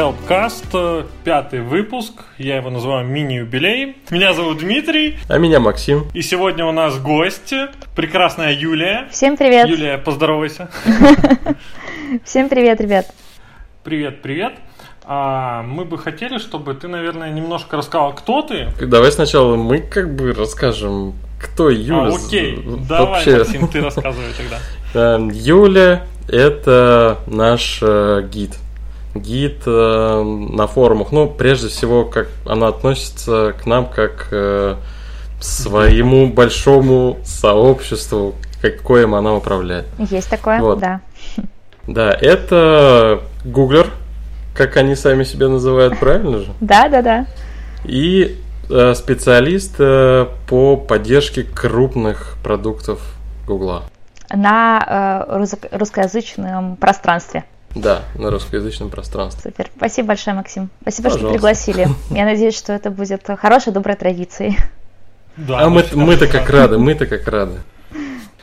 Helpcast, пятый выпуск. Я его называю мини-юбилей. Меня зовут Дмитрий. А меня Максим. И сегодня у нас гость, прекрасная Юлия. Всем привет. Юлия, поздоровайся. Всем привет, ребят. Привет, привет. А мы бы хотели, чтобы ты, наверное, немножко рассказал, кто ты. Давай сначала мы как бы расскажем, кто Юля. А, окей, давай, вообще. Максим, ты рассказывай тогда. Эм, Юля – это наш э, гид. Гид э, на форумах. Ну, прежде всего, как она относится к нам как э, своему большому сообществу, какое она управляет. Есть такое, вот. да. Да, это гуглер, как они сами себя называют, правильно же? Да, да, да. И э, специалист э, по поддержке крупных продуктов Гугла. На э, русскоязычном пространстве. Да, на русскоязычном пространстве. Супер. Спасибо большое, Максим. Спасибо, Пожалуйста. что пригласили. Я надеюсь, что это будет хорошей, доброй традицией. Да, а мы, мы-то как рады, мы-то как рады.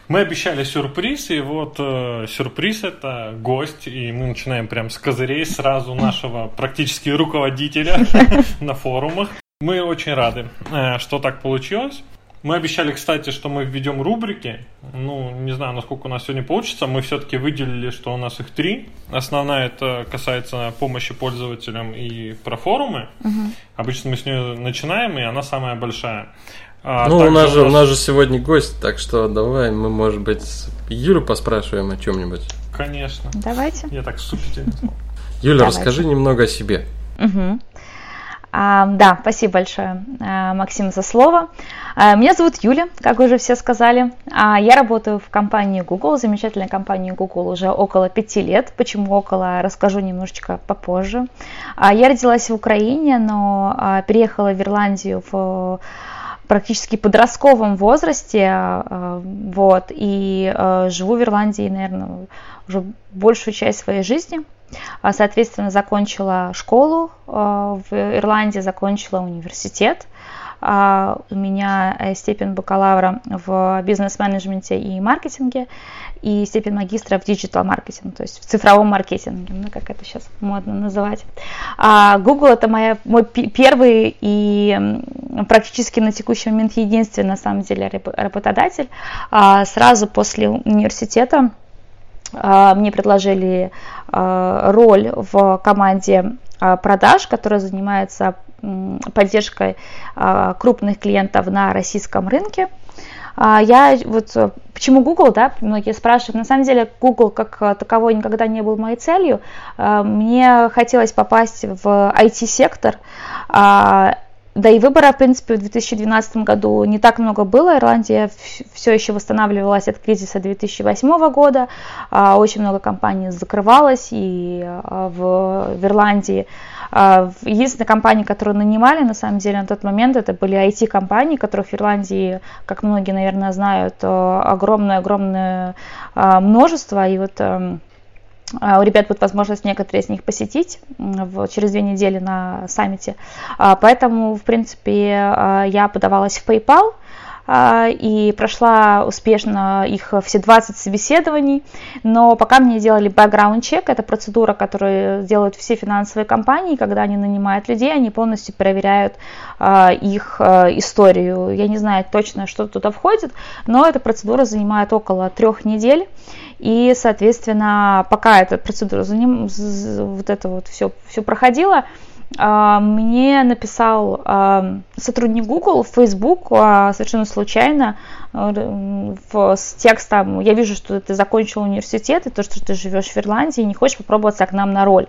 Мы обещали сюрприз, и вот э, сюрприз это гость, и мы начинаем прям с козырей сразу нашего практически руководителя на форумах. Мы очень рады, э, что так получилось. Мы обещали, кстати, что мы введем рубрики. Ну, не знаю, насколько у нас сегодня получится. Мы все-таки выделили, что у нас их три. Основная это касается помощи пользователям и про форумы. Угу. Обычно мы с нее начинаем, и она самая большая. А, ну, у нас, же, у нас же сегодня гость, так что давай мы, может быть, Юлю поспрашиваем о чем-нибудь. Конечно. Давайте. Я так вступительно. Юля, Давайте. расскажи немного о себе. Угу. А, да, спасибо большое, а, Максим, за слово. А, меня зовут Юля, как уже все сказали. А, я работаю в компании Google, замечательной компании Google уже около пяти лет. Почему около, расскажу немножечко попозже. А, я родилась в Украине, но переехала в Ирландию в практически подростковом возрасте, э, вот, и э, живу в Ирландии, наверное, уже большую часть своей жизни. А, соответственно, закончила школу э, в Ирландии, закончила университет. А, у меня степень бакалавра в бизнес-менеджменте и маркетинге и степень магистра в digital marketing, то есть в цифровом маркетинге, ну, как это сейчас модно называть. А Google это моя, мой первый и практически на текущий момент единственный, на самом деле, работодатель. А сразу после университета а, мне предложили а, роль в команде а, продаж, которая занимается поддержкой крупных клиентов на российском рынке. А, я вот э, почему Google, да, многие спрашивают, на самом деле Google как э, таковой никогда не был моей целью. А, мне хотелось попасть в IT-сектор, а, да и выбора, в принципе, в 2012 году не так много было. Ирландия все еще восстанавливалась от кризиса 2008 года. Очень много компаний закрывалось, и в, в Ирландии а, единственная компания, которую нанимали, на самом деле, на тот момент, это были IT-компании, которых в Ирландии, как многие, наверное, знают, огромное-огромное а, множество. И вот эм, а, у ребят будет возможность некоторые из них посетить в, через две недели на саммите. Поэтому, в принципе, я подавалась в PayPal – а, и прошла успешно их все 20 собеседований, но пока мне делали background чек, это процедура, которую делают все финансовые компании, когда они нанимают людей, они полностью проверяют а, их а, историю. Я не знаю точно, что туда входит, но эта процедура занимает около трех недель, и, соответственно, пока эта процедура вот это вот все, все проходило, а, мне написал а, сотрудник Google в Facebook а, совершенно случайно с текстом «Я вижу, что ты закончил университет, и то, что ты живешь в Ирландии, не хочешь попробоваться к нам на роль».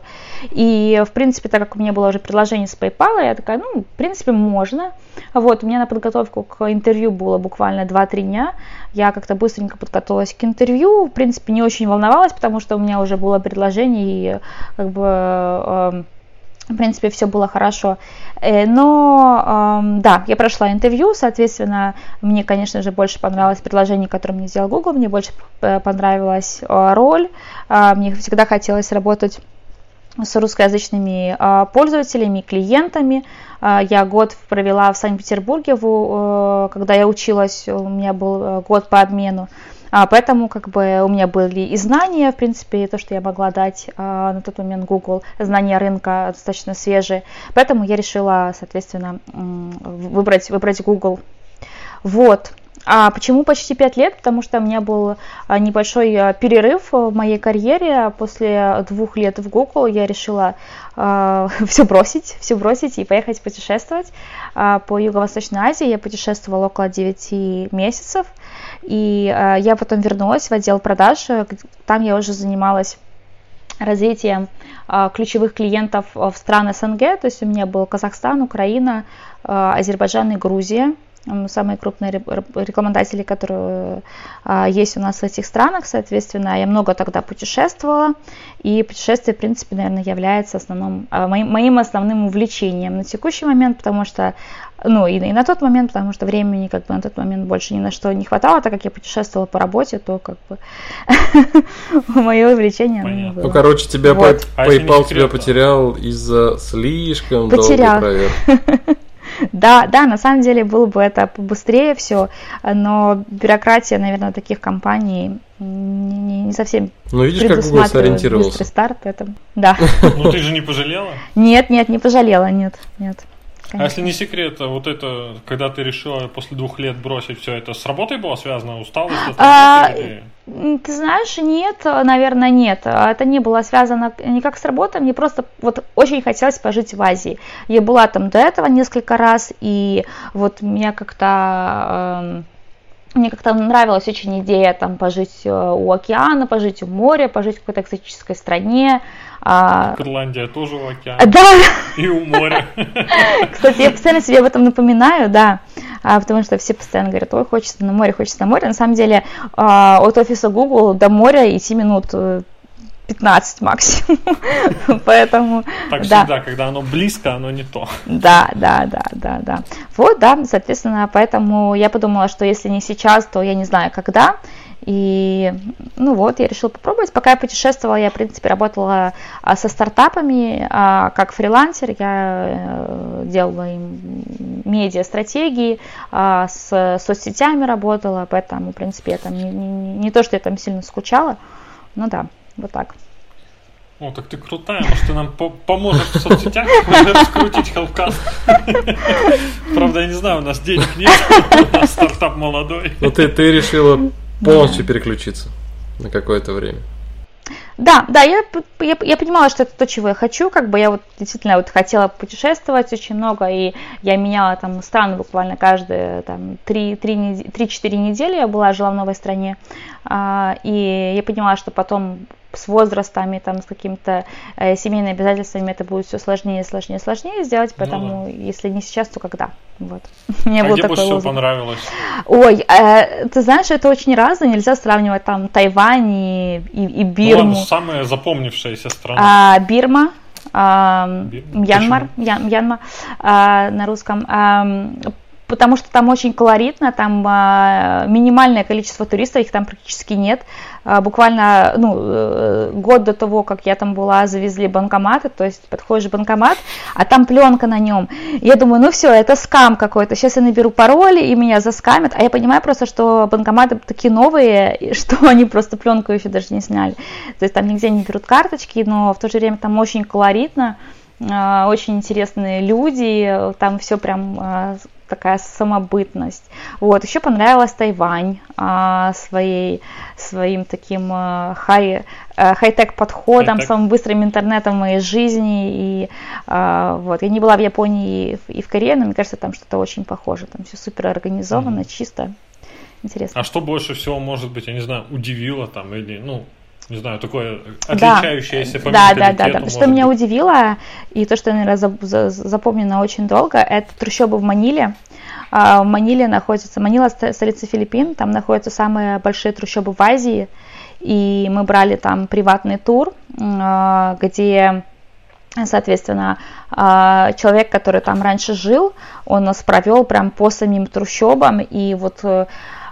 И, в принципе, так как у меня было уже предложение с PayPal, я такая, ну, в принципе, можно. Вот, у меня на подготовку к интервью было буквально 2-3 дня. Я как-то быстренько подготовилась к интервью. В принципе, не очень волновалась, потому что у меня уже было предложение, и как бы в принципе, все было хорошо. Э, но, да, я прошла интервью, соответственно, мне, конечно же, больше понравилось предложение, которое мне сделал Google, мне больше понравилась э, роль, а, мне всегда хотелось работать с русскоязычными а, пользователями, клиентами. А, я год провела в Санкт-Петербурге, когда я училась, у меня был э, год по обмену. А, поэтому как бы у меня были и знания, в принципе, и то, что я могла дать а, на тот момент Google, знания рынка достаточно свежие. Поэтому я решила, соответственно, выбрать, выбрать Google. Вот. А почему почти 5 лет? Потому что у меня был а, небольшой а, перерыв в моей карьере. После двух лет в Google я решила э, все бросить, все бросить и поехать путешествовать э, по Юго-Восточной Азии. Я путешествовала около 9 месяцев. И э, я потом вернулась в отдел продаж. Там я уже занималась развитием э, ключевых клиентов в страны СНГ. То есть у меня был Казахстан, Украина, э, Азербайджан и Грузия самые крупные рекламодатели, которые а, есть у нас в этих странах, соответственно, я много тогда путешествовала, и путешествие, в принципе, наверное, является основным, а, моим, моим основным увлечением на текущий момент, потому что, ну, и, и на тот момент, потому что времени, как бы, на тот момент больше ни на что не хватало, так как я путешествовала по работе, то, как бы, мое увлечение, оно было. Ну, короче, тебя вот. PayPal тебя потерял из-за слишком долгой проверки. Да, да, на самом деле было бы это побыстрее все, но бюрократия, наверное, таких компаний не, не совсем Ну, видишь, как Google сориентировался. старт это, да. Ну, ты же не пожалела? Нет, нет, не пожалела, нет, нет. Конечно. А если не секрет, а вот это, когда ты решила после двух лет бросить все это, с работой было связано, усталость? А, или... Ты знаешь, нет, наверное, нет. Это не было связано никак с работой, мне просто вот очень хотелось пожить в Азии. Я была там до этого несколько раз, и вот меня как-то... Э, мне как-то нравилась очень идея там пожить э, у океана, пожить у моря, пожить в какой-то экзотической стране, а... Ирландия тоже у океана. Да. И у моря. Кстати, я постоянно себе об этом напоминаю, да, а, потому что все постоянно говорят, ой, хочется на море, хочется на море. На самом деле а, от офиса Google до моря идти минут 15 э, максимум. Поэтому. Так да. всегда, когда оно близко, оно не то. Да, да, да, да, да. Вот, да, соответственно, поэтому я подумала, что если не сейчас, то я не знаю когда. И, ну вот, я решила попробовать. Пока я путешествовала, я, в принципе, работала а, со стартапами а, как фрилансер. Я э, делала им медиа-стратегии, а, с соцсетями работала, поэтому, в принципе, это не, не, не то, что я там сильно скучала. Ну да, вот так. О, так ты крутая, может, ты нам по поможешь в соцсетях раскрутить Хелпкаст. Правда, я не знаю, у нас денег нет, у нас стартап молодой. Ну, ты, ты решила полностью переключиться на какое-то время. Да, да, я, я, я понимала, что это то, чего я хочу, как бы я вот действительно вот хотела путешествовать очень много, и я меняла там страны буквально каждые там 3-4 недели я была, жила в новой стране, а, и я понимала, что потом с возрастами, там, с какими-то э, семейными обязательствами это будет все сложнее, сложнее, сложнее сделать, поэтому ну, да. если не сейчас, то когда? Вот. Мне а был где такой больше всего понравилось? Ой, э, ты знаешь, это очень разное, нельзя сравнивать там Тайвань и, и, и Бирму. Ну, ладно, самая запомнившаяся страна. А, Бирма, а, Мьянмар, Мьянма а, на русском. А, потому что там очень колоритно, там а, минимальное количество туристов, их там практически нет. А, буквально ну, э, год до того, как я там была, завезли банкоматы, то есть подходишь банкомат, а там пленка на нем. Я думаю, ну все, это скам какой-то, сейчас я наберу пароль, и меня заскамят, а я понимаю просто, что банкоматы такие новые, что они просто пленку еще даже не сняли. То есть там нигде не берут карточки, но в то же время там очень колоритно, а, очень интересные люди, там все прям такая самобытность. Вот, еще понравилась Тайвань а, своей, своим таким а, хай, а, хай-тек подходом, хай-тек. самым быстрым интернетом в моей жизни. И а, вот, я не была в Японии и в, и в Корее, но мне кажется, там что-то очень похоже. Там все супер организовано, mm-hmm. чисто. Интересно. А что больше всего, может быть, я не знаю, удивило там или, ну, не знаю, такое отличающееся да, по Да, да, да, да. Что быть. меня удивило, и то, что, наверное, запомнено очень долго, это трущобы в Маниле. А, в Маниле находится, Манила столица Филиппин, там находятся самые большие трущобы в Азии, и мы брали там приватный тур, а, где Соответственно, а, человек, который там раньше жил, он нас провел прям по самим трущобам, и вот э,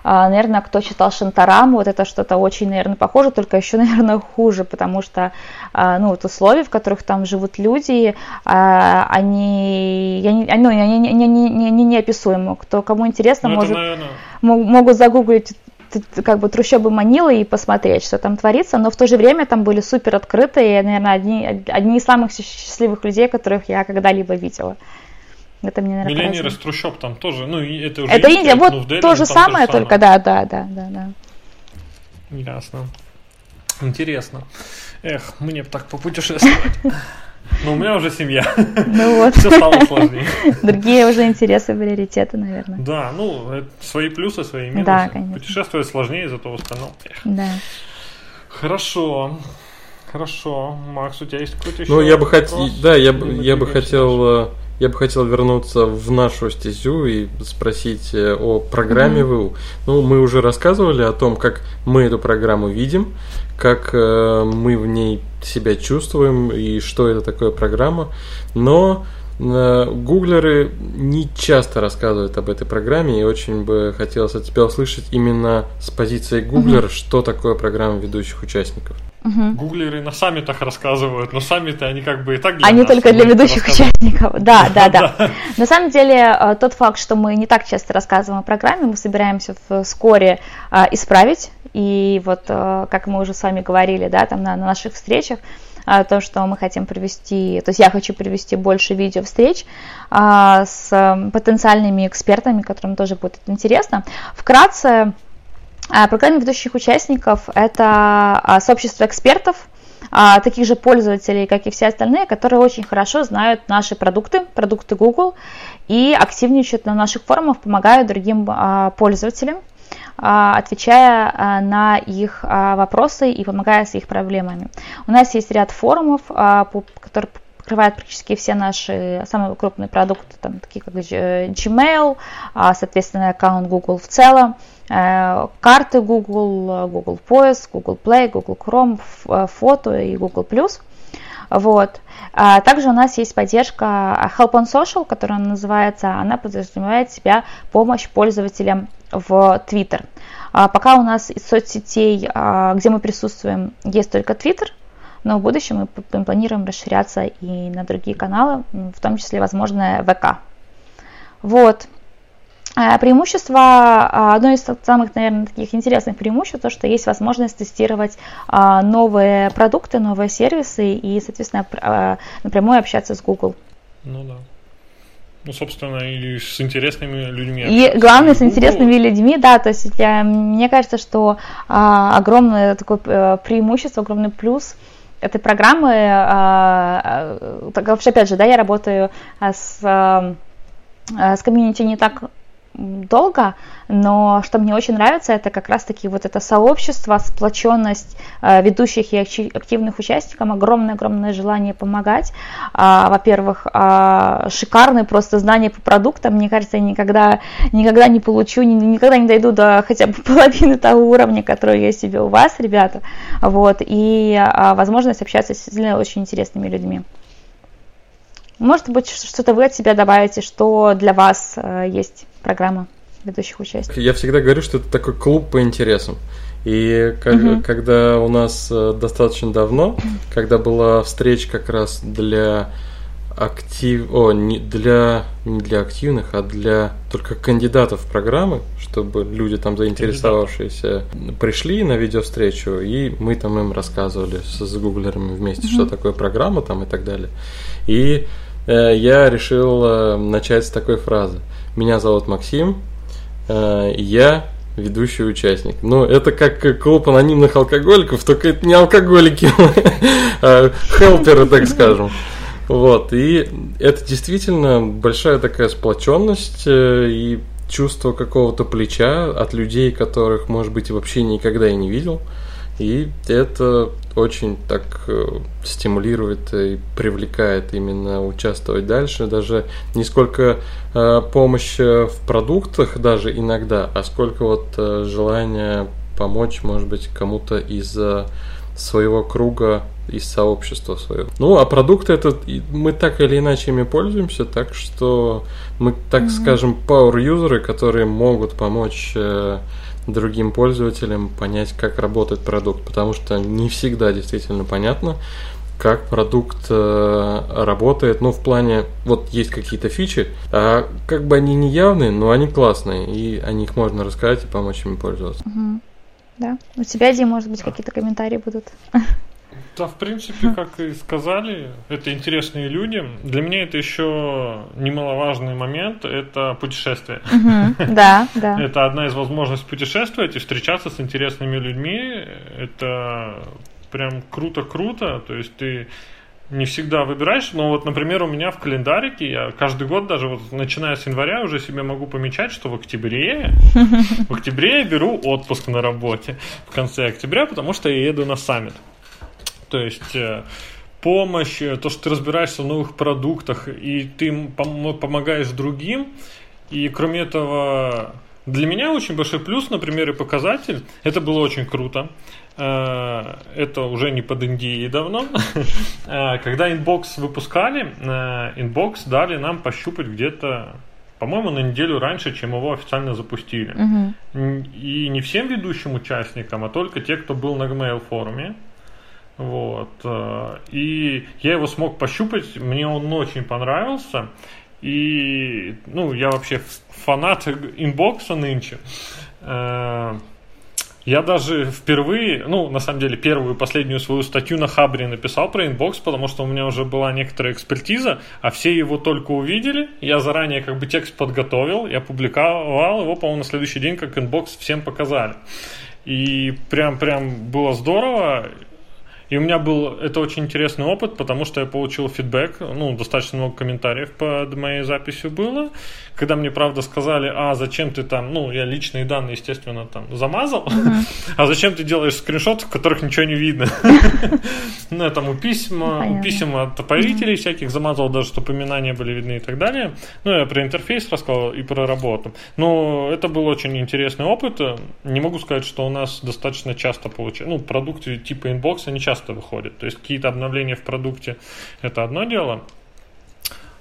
наверное, кто читал Шантараму, вот это что-то очень, наверное, похоже, только еще, наверное, хуже, потому что, а, ну, вот условия, в которых там живут люди, а, они, ну, они, они, они, они, они неописуемы. Кто, кому интересно, ну, может, наверное... могут загуглить как бы трущобы манило и посмотреть, что там творится, но в то же время там были супер открытые, наверное, одни, одни из самых счастливых людей, которых я когда-либо видела. Это мне, наверное, Миллионер из трущоб там тоже, ну, это уже Это Индия, вот ну, Дели, то же самое, только, да, да, да, да, да. Ясно. Интересно. Эх, мне бы так попутешествовать. Ну, у меня уже семья. Ну вот. Все стало сложнее. Другие уже интересы, приоритеты, наверное. Да, ну, свои плюсы, свои минусы. Да, конечно. Путешествовать сложнее, зато в остальном. Да. Хорошо. Хорошо. Макс, у тебя есть какой-то еще Ну, я бы хотел, да, я, я бы хотел э, я бы хотел вернуться в нашу стезю и спросить э, о программе mm-hmm. ВУ. Ну, мы уже рассказывали о том, как мы эту программу видим, как э, мы в ней себя чувствуем и что это такое программа. Но э, гуглеры не часто рассказывают об этой программе, и очень бы хотелось от тебя услышать именно с позиции гуглера, mm-hmm. что такое программа ведущих участников. Угу. Гуглеры на саммитах рассказывают, но саммиты они как бы и так для Они нас, только для ведущих участников. Да, да, да. На самом деле э, тот факт, что мы не так часто рассказываем о программе, мы собираемся вскоре э, исправить. И вот, э, как мы уже с вами говорили, да, там на, на наших встречах, то, что мы хотим провести, то есть я хочу провести больше видео встреч с потенциальными экспертами, которым тоже будет интересно. Вкратце, а, программе ведущих участников – это а, сообщество экспертов, а, таких же пользователей, как и все остальные, которые очень хорошо знают наши продукты, продукты Google, и активничают на наших форумах, помогают другим пользователям, отвечая на их вопросы и помогая с их проблемами. У нас есть ряд форумов, которые покрывают практически все наши самые крупные продукты, там, такие как Gmail, соответственно, аккаунт Google в целом, Э, карты Google, Google Поиск, Google Play, Google Chrome, э, фото и Google+. Вот. А также у нас есть поддержка Help on Social, которая называется, она подразумевает себя помощь пользователям в Twitter. А пока у нас из соцсетей, а, где мы присутствуем, есть только Twitter, но в будущем мы планируем расширяться и на другие каналы, в том числе, возможно, ВК. Вот. Э, преимущество, а, одно из самых, наверное, таких интересных преимуществ, то, что есть возможность тестировать а, новые продукты, новые сервисы и, соответственно, а, напрямую общаться с Google. Ну да. Ну, собственно, и с интересными людьми. И главное, с интересными людьми, да, то есть я, мне кажется, что а, огромное такое э, преимущество, огромный плюс этой программы, а, так, вообще, опять же, да, я работаю с, с комьюнити не так долго, но что мне очень нравится, это как раз-таки вот это сообщество, сплоченность э, ведущих и активных участников, огромное-огромное желание помогать. А, во-первых, а, шикарные просто знания по продуктам, мне кажется, я никогда, никогда не получу, никогда не дойду до хотя бы половины того уровня, который есть себе у вас, ребята, вот, и а, возможность общаться с очень интересными людьми. Может быть, что-то вы от себя добавите, что для вас э, есть программа ведущих участников? Я всегда говорю, что это такой клуб по интересам. И как, угу. когда у нас э, достаточно давно, когда была встреча как раз для актив, о, не для не для активных, а для только кандидатов в программы, чтобы люди там заинтересовавшиеся пришли на видеовстречу, и мы там им рассказывали с, с гуглерами вместе, угу. что такое программа там и так далее. И Э, я решил э, начать с такой фразы. Меня зовут Максим, э, я ведущий участник. Ну, это как клуб анонимных алкоголиков, только это не алкоголики, а хелперы, так скажем. Вот, и это действительно большая такая сплоченность и чувство какого-то плеча от людей, которых, может быть, вообще никогда и не видел. И это очень так э, стимулирует и привлекает именно участвовать дальше. Даже не сколько э, помощь в продуктах даже иногда, а сколько вот э, желания помочь, может быть, кому-то из своего круга, из сообщества своего. Ну, а продукты это мы так или иначе ими пользуемся, так что мы, так mm-hmm. скажем, power-юзеры, которые могут помочь другим пользователям понять, как работает продукт, потому что не всегда действительно понятно. как продукт э, работает, ну, в плане, вот есть какие-то фичи, а как бы они не явные, но они классные, и о них можно рассказать и помочь ими пользоваться. Угу. Да. У тебя, Дим, может быть, какие-то комментарии будут? Да, в принципе, как и сказали, это интересные люди. Для меня это еще немаловажный момент, это путешествие. Да, да. Это одна из возможностей путешествовать и встречаться с интересными людьми. Это прям круто-круто. То есть ты не всегда выбираешь, но вот, например, у меня в календарике, я каждый год даже вот начиная с января уже себе могу помечать, что в октябре, в октябре я беру отпуск на работе в конце октября, потому что я еду на саммит. То есть э, помощь, э, то, что ты разбираешься в новых продуктах, и ты помогаешь другим, и кроме этого, для меня очень большой плюс, например, и показатель, это было очень круто. Э, это уже не под Индией давно. Когда Inbox выпускали, Inbox дали нам пощупать где-то по-моему, на неделю раньше, чем его официально запустили. Угу. И не всем ведущим участникам, а только те, кто был на Gmail форуме. Вот. Э, и я его смог пощупать, мне он очень понравился. И, ну, я вообще фанат инбокса нынче. Э, я даже впервые, ну, на самом деле, первую и последнюю свою статью на Хабре написал про Inbox, потому что у меня уже была некоторая экспертиза, а все его только увидели. Я заранее как бы текст подготовил, я публиковал его, по-моему, на следующий день, как Inbox всем показали. И прям-прям было здорово. И у меня был это очень интересный опыт, потому что я получил фидбэк, ну, достаточно много комментариев под моей записью было. Когда мне, правда, сказали, а зачем ты там, ну, я личные данные, естественно, там замазал, а зачем ты делаешь скриншоты, в которых ничего не видно? Ну, там у письма, писем от поверителей всяких замазал даже, чтобы имена не были видны и так далее. Ну, я про интерфейс рассказал и про работу. Но это был очень интересный опыт. Не могу сказать, что у нас достаточно часто получается, ну, продукты типа инбокса не часто выходит. То есть какие-то обновления в продукте это одно дело.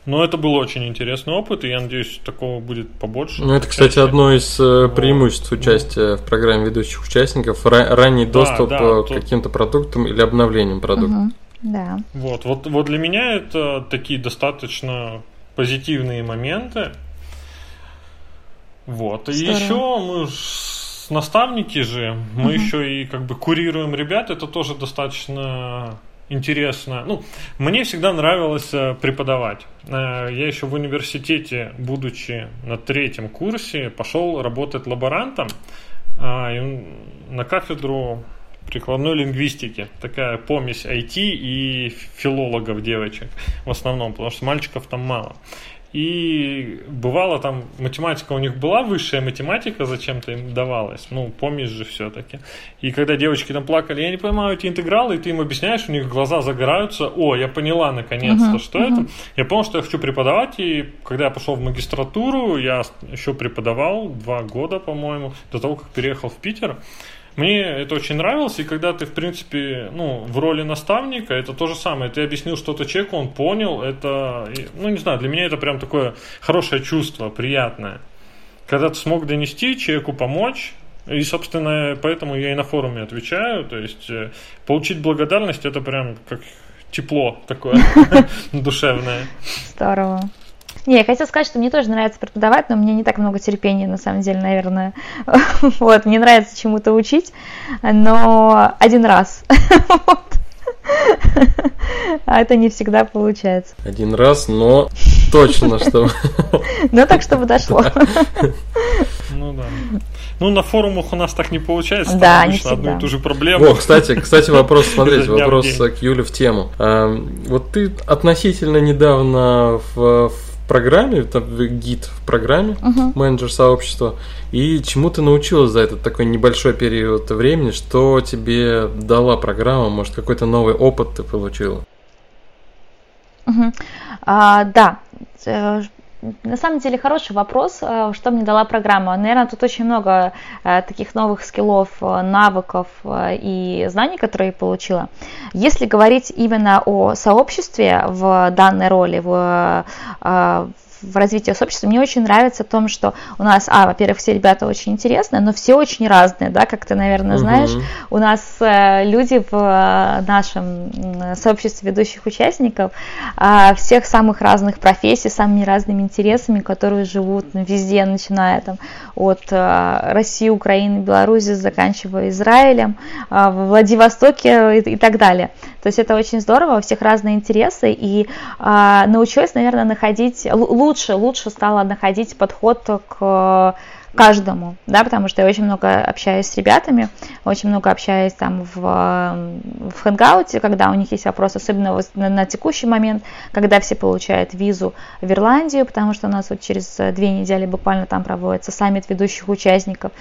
Но это был очень интересный опыт, и я надеюсь, такого будет побольше. Ну, это, кстати, одно из э, преимуществ участия в программе ведущих участников ранний доступ да, да, к каким-то продуктам или обновлениям продукта. Угу, да. Вот, вот, вот для меня это такие достаточно позитивные моменты. Вот. И еще мы наставники же, мы угу. еще и как бы курируем ребят, это тоже достаточно интересно. Ну, мне всегда нравилось э, преподавать. Э, я еще в университете, будучи на третьем курсе, пошел работать лаборантом э, на кафедру прикладной лингвистики. Такая помесь IT и филологов девочек в основном, потому что мальчиков там мало. И бывало там, математика у них была, высшая математика зачем-то им давалась. Ну, помнишь же все-таки. И когда девочки там плакали, я не понимаю эти интегралы, и ты им объясняешь, у них глаза загораются. О, я поняла наконец-то, uh-huh, что uh-huh. это. Я понял, что я хочу преподавать, и когда я пошел в магистратуру, я еще преподавал два года, по-моему, до того, как переехал в Питер. Мне это очень нравилось, и когда ты, в принципе, ну, в роли наставника, это то же самое. Ты объяснил что-то человеку, он понял, это, ну, не знаю, для меня это прям такое хорошее чувство, приятное. Когда ты смог донести, человеку помочь, и, собственно, поэтому я и на форуме отвечаю, то есть э, получить благодарность, это прям как тепло такое душевное. Здорово. Не, я хотела сказать, что мне тоже нравится преподавать, но мне не так много терпения, на самом деле, наверное. Вот, мне нравится чему-то учить, но один раз. А это не всегда получается. Один раз, но точно, что... Ну так, чтобы дошло. Ну да. Ну, на форумах у нас так не получается, да, там обычно одну и ту же проблему. О, кстати, кстати, вопрос, смотрите, вопрос к Юле в тему. Вот ты относительно недавно в программе, там гид в программе, uh-huh. менеджер сообщества, и чему ты научилась за этот такой небольшой период времени, что тебе дала программа, может, какой-то новый опыт ты получила? Uh-huh. А, да, э, на самом деле хороший вопрос, э, что мне дала программа. Наверное, тут очень много э, таких новых скиллов, э, навыков и знаний, которые я получила. Если говорить именно о сообществе в данной роли, в, в в развитии сообщества. Мне очень нравится в том, что у нас, а, во-первых, все ребята очень интересные, но все очень разные, да, как ты, наверное, знаешь. Угу. У нас э, люди в э, нашем сообществе ведущих участников э, всех самых разных профессий, самыми разными интересами, которые живут везде, начиная там от э, России, Украины, Беларуси, заканчивая Израилем, э, в Владивостоке и, и так далее. То есть это очень здорово, у всех разные интересы, и а, научилась, наверное, находить, лучше, лучше стала находить подход к каждому, да, потому что я очень много общаюсь с ребятами, очень много общаюсь там в, в хэнгауте, когда у них есть вопросы, особенно на, на текущий момент, когда все получают визу в Ирландию, потому что у нас вот через две недели буквально там проводится саммит ведущих участников.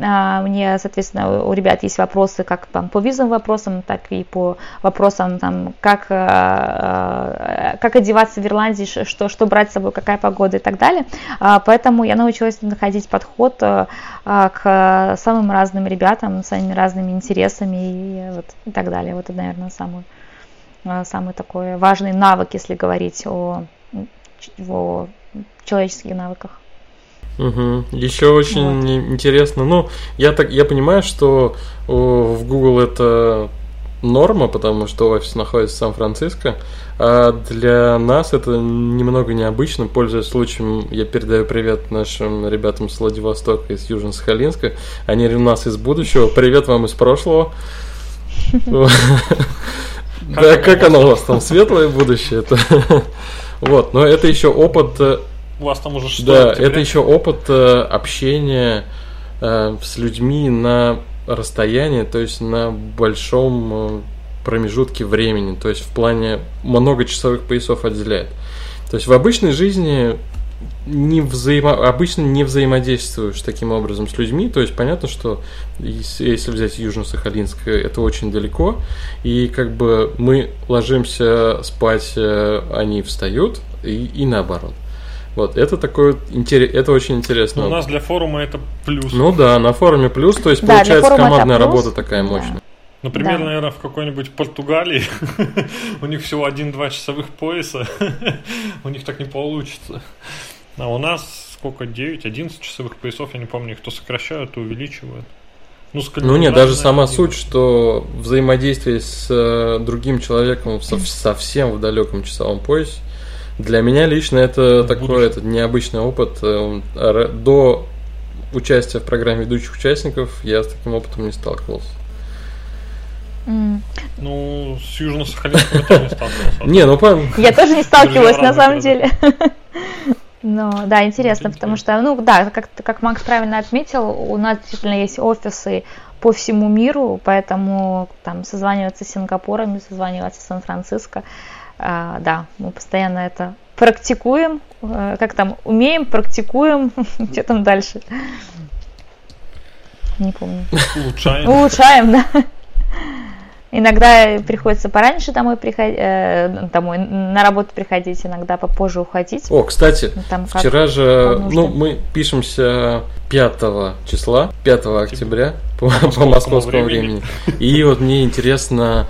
А, мне, соответственно, у ребят есть вопросы как там, по визовым вопросам, так и по вопросам, там, как, а, а, как одеваться в Ирландии, что, что брать с собой, какая погода и так далее. Поэтому я научилась находить подход подход э, а, к самым разным ребятам, самыми разными интересами и, вот, и так далее. Вот это, наверное, самый, э, самый такой важный навык, если говорить о, о человеческих навыках. Угу. Еще очень вот. интересно. Ну, я так я понимаю, что в Google это норма, потому что офис находится в Сан-Франциско. А для нас это немного необычно. Пользуясь случаем, я передаю привет нашим ребятам с Владивостока и с Южно-Сахалинска. Они у нас из будущего. Привет вам из прошлого. Да, как оно у вас там, светлое будущее? Вот, но это еще опыт... Э, у вас там уже что? Да, это еще опыт э, общения э, с людьми на расстоянии, то есть на большом промежутке времени, то есть в плане многочасовых поясов отделяет. То есть в обычной жизни не взаимо... обычно не взаимодействуешь таким образом с людьми, то есть понятно, что если взять Южно-Сахалинск, это очень далеко, и как бы мы ложимся спать, э, они встают, и, и наоборот. Вот, это такой интерес, это очень интересно. Но у нас для форума это плюс. Ну да, на форуме плюс, то есть да, получается командная работа такая мощная. Да. Например, да. наверное, в какой-нибудь Португалии у них всего один-два часовых пояса, у них так не получится. А у нас сколько, 9-11 часовых поясов, я не помню, их то сокращают, то увеличивают. Ну, ну нет, даже сама суть, что взаимодействие с э, другим человеком в совсем в далеком часовом поясе, для меня лично это такой этот необычный опыт. Э, до участия в программе ведущих участников я с таким опытом не сталкивался. Ну, с Южно-Сахалинском я не сталкивался. Не, ну Я тоже не сталкивалась, на самом деле. Ну, да, интересно, потому что, ну, да, как, как Макс правильно отметил, у нас действительно есть офисы по всему миру, поэтому там созваниваться с Сингапуром, созваниваться с Сан-Франциско, а, да, мы постоянно это практикуем, э, как там, умеем, практикуем, что там дальше? Не помню. Улучшаем. Улучшаем, да. Иногда приходится пораньше домой приходить, э, домой на работу приходить, иногда попозже уходить. О, кстати, ну, Там вчера же, ну, мы пишемся 5 числа, 5 октября по, по московскому времени. времени. И вот мне интересно,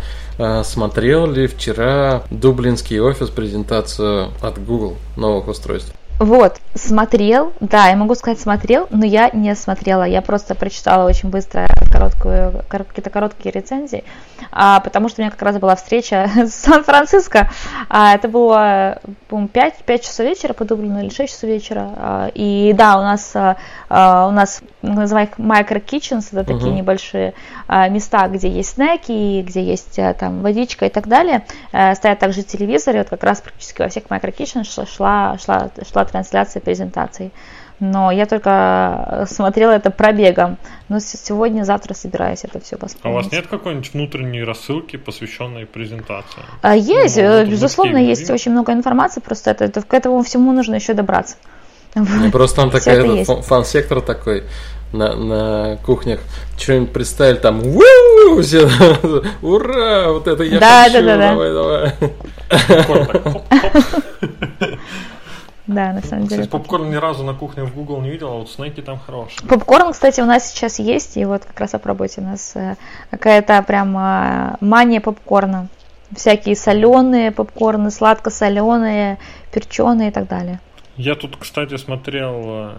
смотрел ли вчера дублинский офис презентацию от Google новых устройств? Вот, смотрел, да, я могу сказать смотрел, но я не смотрела, я просто прочитала очень быстро короткую, какие-то короткие рецензии, а, потому что у меня как раз была встреча с Сан-Франциско, а, это было, по-моему, 5, 5 часов вечера по Дублину или 6 часов вечера, а, и да, у нас, а, а у нас называем их micro kitchens, это такие uh-huh. небольшие а, места, где есть снеки, где есть а, там водичка и так далее, а, стоят также телевизоры, вот как раз практически во всех micro kitchens шла, шла, шла трансляции презентаций. Но я только смотрела это пробегом. Но сегодня, завтра собираюсь это все посмотреть. А у вас нет какой-нибудь внутренней рассылки, посвященной презентации? А, есть, ну, безусловно, есть очень много информации, просто это, это, к этому всему нужно еще добраться. Не просто там такой фан-сектор такой на, на кухнях. Что-нибудь представили там, все, ура, вот это я да, хочу, да, да, давай, давай. Да, на самом деле. Кстати, попкорн ни разу на кухне в Google не видел, а вот снеки там хорошие. Попкорн, кстати, у нас сейчас есть, и вот как раз попробуйте, у нас э, какая-то прям э, мания попкорна. Всякие соленые попкорны, сладко-соленые, перченые и так далее. Я тут, кстати, смотрел э,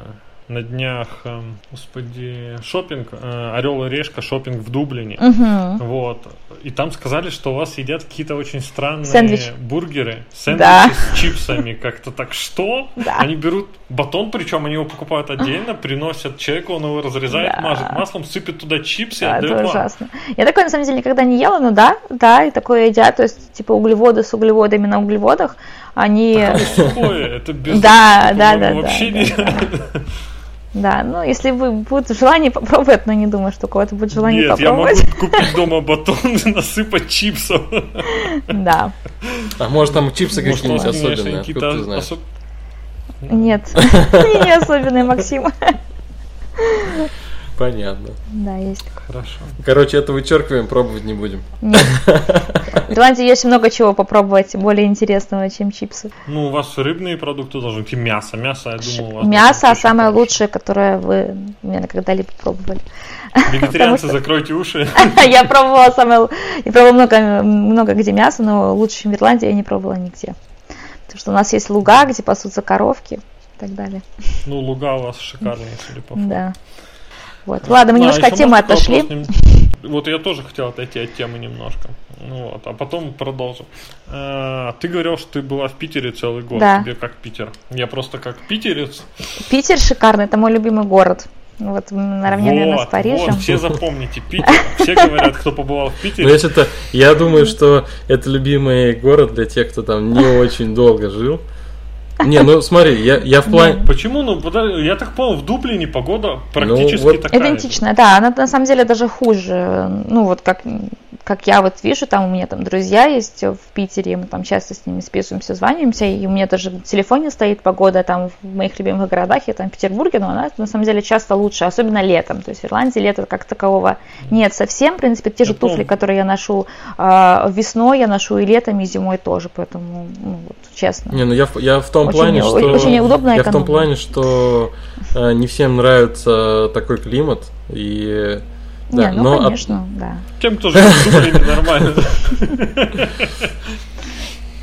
на днях, э, господи, шопинг, э, Орел и Решка, шопинг в Дублине. Мгм. Вот. И там сказали, что у вас едят какие-то очень странные Сэндвич. бургеры, сэндвичи Да. с чипсами. Как-то так, что? Да. Они берут батон, причем они его покупают отдельно, приносят человеку, он его разрезает, Да. мажет маслом, сыпет туда чипсы и Да, отдает это вам. ужасно. Я такое, на самом деле, никогда не ела, но да, да, и такое едят, то есть, типа, углеводы с углеводами на углеводах, они... Такое сухое, это без... Да, да, да, Вообще не... Да, ну, если вы будет желание попробовать, но не думаю, что у кого-то будет желание Нет, я могу попробовать. купить дома батон и насыпать чипсов. Да, А может там чипсы какие-нибудь конечно, особенные, какие-то откуда ты знаешь? особ- нет, не особенный Максим. Понятно. Да, есть. Хорошо. Короче, это вычеркиваем, пробовать не будем. Нет. В Ирландии есть много чего попробовать более интересного, чем чипсы. Ну, у вас рыбные продукты должны быть и мясо. Мясо, я думаю, у вас Мясо самое очень лучшее, которое вы, наверное, когда-либо пробовали. Вегетарианцы, Потому закройте уши. Я пробовала самое, я пробовала много, много где мясо, но лучше, чем в Ирландии, я не пробовала нигде. Потому что у нас есть луга, где пасутся коровки и так далее. Ну, луга у вас шикарные, судя по. Да. Вот. Ладно, мы А, немножко от темы отошли. Вот я тоже хотел отойти от темы немножко. Ну вот, а потом продолжим. А, Ты говорил, что ты была в Питере целый год. Да. Тебе как Питер? Я просто как питерец. Питер шикарный, это мой любимый город. Вот наравне, наверное, с Вот, Парижем. вот, все запомните, Питер. Все говорят, кто побывал в Ну, Питере. если это, я думаю, что это любимый город для тех, кто там не очень долго жил. Не, ну смотри, я, я в плане... Почему? Ну, подожди, я так понял, в Дублине погода практически вот- такая. же. Идентично, да, она на самом деле даже хуже. Ну вот как, как я вот вижу, там у меня там друзья есть в Питере, мы там часто с ними списываемся, звонимся, и у меня даже в телефоне стоит погода там в моих любимых городах, я там в Петербурге, но она на самом деле часто лучше, особенно летом. То есть в Ирландии лета как такового нет совсем. В принципе, те же Я помню. туфли, которые я ношу а, весной, я ношу и летом, и зимой тоже, поэтому, ну, вот, честно. Не, ну я, в- я в том Очень- плане, что... очень удобно и Я в том плане, что э, не всем нравится такой климат, и... Да, Не, ну но от- конечно, да. Тем, кто живет в Дублине, нормально.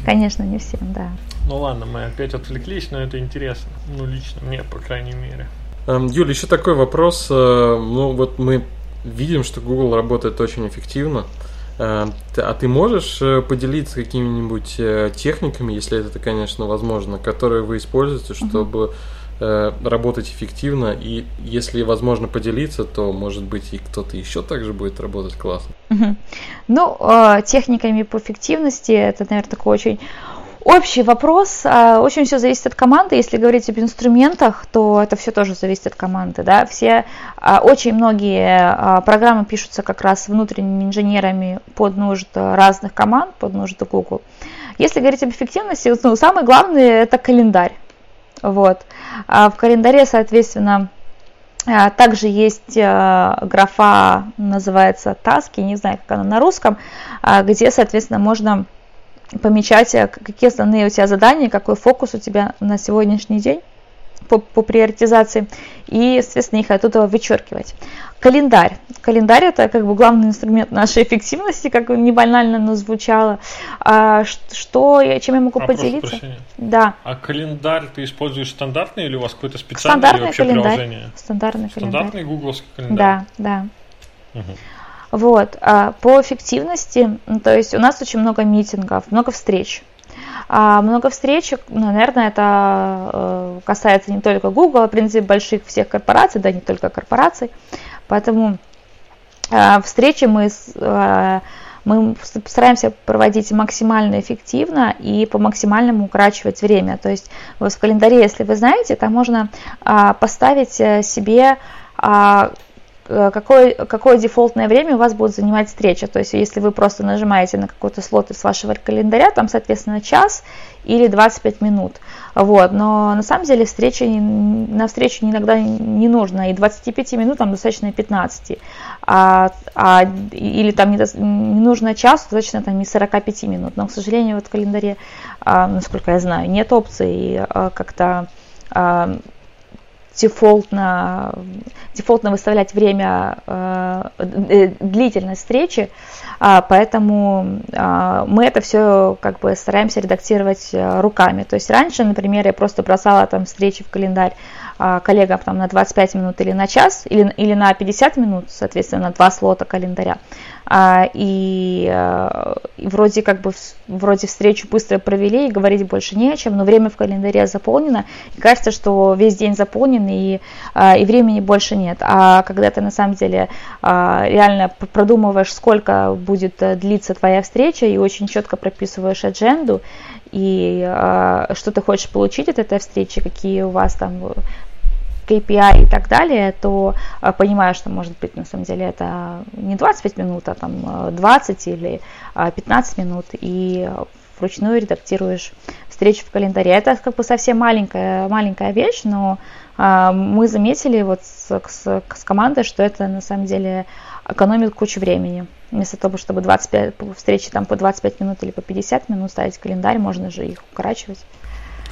Конечно, не всем, да. Ну ладно, мы опять отвлеклись, но это интересно. Ну, лично мне, по крайней мере. Эм, Юль, еще такой вопрос. э, Ну, вот мы видим, что Google работает очень эффективно. А ты можешь э, поделиться какими-нибудь э, техниками, если это, конечно, возможно, которые вы используете, чтобы э, работать эффективно? И если возможно поделиться, то, может быть, и кто-то еще также будет работать классно. Мгм. Ну, э, техниками по эффективности, это, наверное, такой очень общий вопрос. А, Очень все зависит от команды. Если говорить об инструментах, то это все тоже зависит от команды. Да? Все, а, очень многие а, программы пишутся как раз внутренними инженерами под нужды разных команд, под нужды Google. Если говорить об эффективности, ну, самое главное это календарь. Вот. В календаре, соответственно, Также есть графа, называется таски, не знаю, как она на русском, где, соответственно, можно помечать, а, какие основные у тебя задания, какой фокус у тебя на сегодняшний день по, по приоритизации, и, соответственно, их оттуда вычеркивать. Календарь. Календарь это как бы главный инструмент нашей эффективности, как не банально, но звучало. А, что, чем я могу А, прошу поделиться? прощения. Да, А календарь ты используешь стандартный или у вас какой-то специальный или стандартный вообще календарь. приложение? Стандартный календарь. Стандартный гугловский календарь? Да, да. Мгм. Вот, а, по эффективности, то есть у нас очень много митингов, много встреч. А, много встреч, ну, наверное, это э, касается не только Google, а, в принципе, больших всех корпораций, да, не только корпораций. Поэтому а, встречи мы, а, мы стараемся проводить максимально эффективно и по максимальному укорачивать время. То есть в календаре, если вы знаете, там можно а, поставить э, себе какое, какое дефолтное время у вас будет занимать встреча. То есть, если вы просто нажимаете на какой-то слот из вашего календаря, там, соответственно, час или 25 минут. Вот. Но на самом деле встреча, не- на встречу иногда не нужно, и 25 минут там достаточно и 15. А, а, или там не, не нужно час, достаточно там и 45 минут. Но, к сожалению, вот в календаре, а, насколько я знаю, нет опции а, как-то а, дефолтно, дефолтно выставлять время, э, э, длительность встречи, а, поэтому а, мы это все как бы стараемся редактировать э, руками. То есть раньше, например, я просто бросала там встречи в календарь а, коллегам там на 25 минут или на час, или, или на 50 минут, соответственно, два слота календаря. И, и вроде как бы вроде встречу быстро провели и говорить больше не о чем, но время в календаре заполнено, и кажется, что весь день заполнен и, и времени больше нет. А когда ты на самом деле реально продумываешь, сколько будет э, длиться твоя встреча, и очень четко прописываешь адженду, и э, что ты хочешь получить от этой встречи, какие у вас там KPI и так далее, то э, понимаю, что может быть на самом деле это не 25 минут, а там 20 или 15 минут, и вручную редактируешь встречу в календаре. Это как бы совсем маленькая, маленькая вещь, но мы заметили вот с, с, с командой, что это на самом деле экономит кучу времени. Вместо того, чтобы 25, встречи там по 25 минут или по 50 минут ставить календарь, можно же их укорачивать.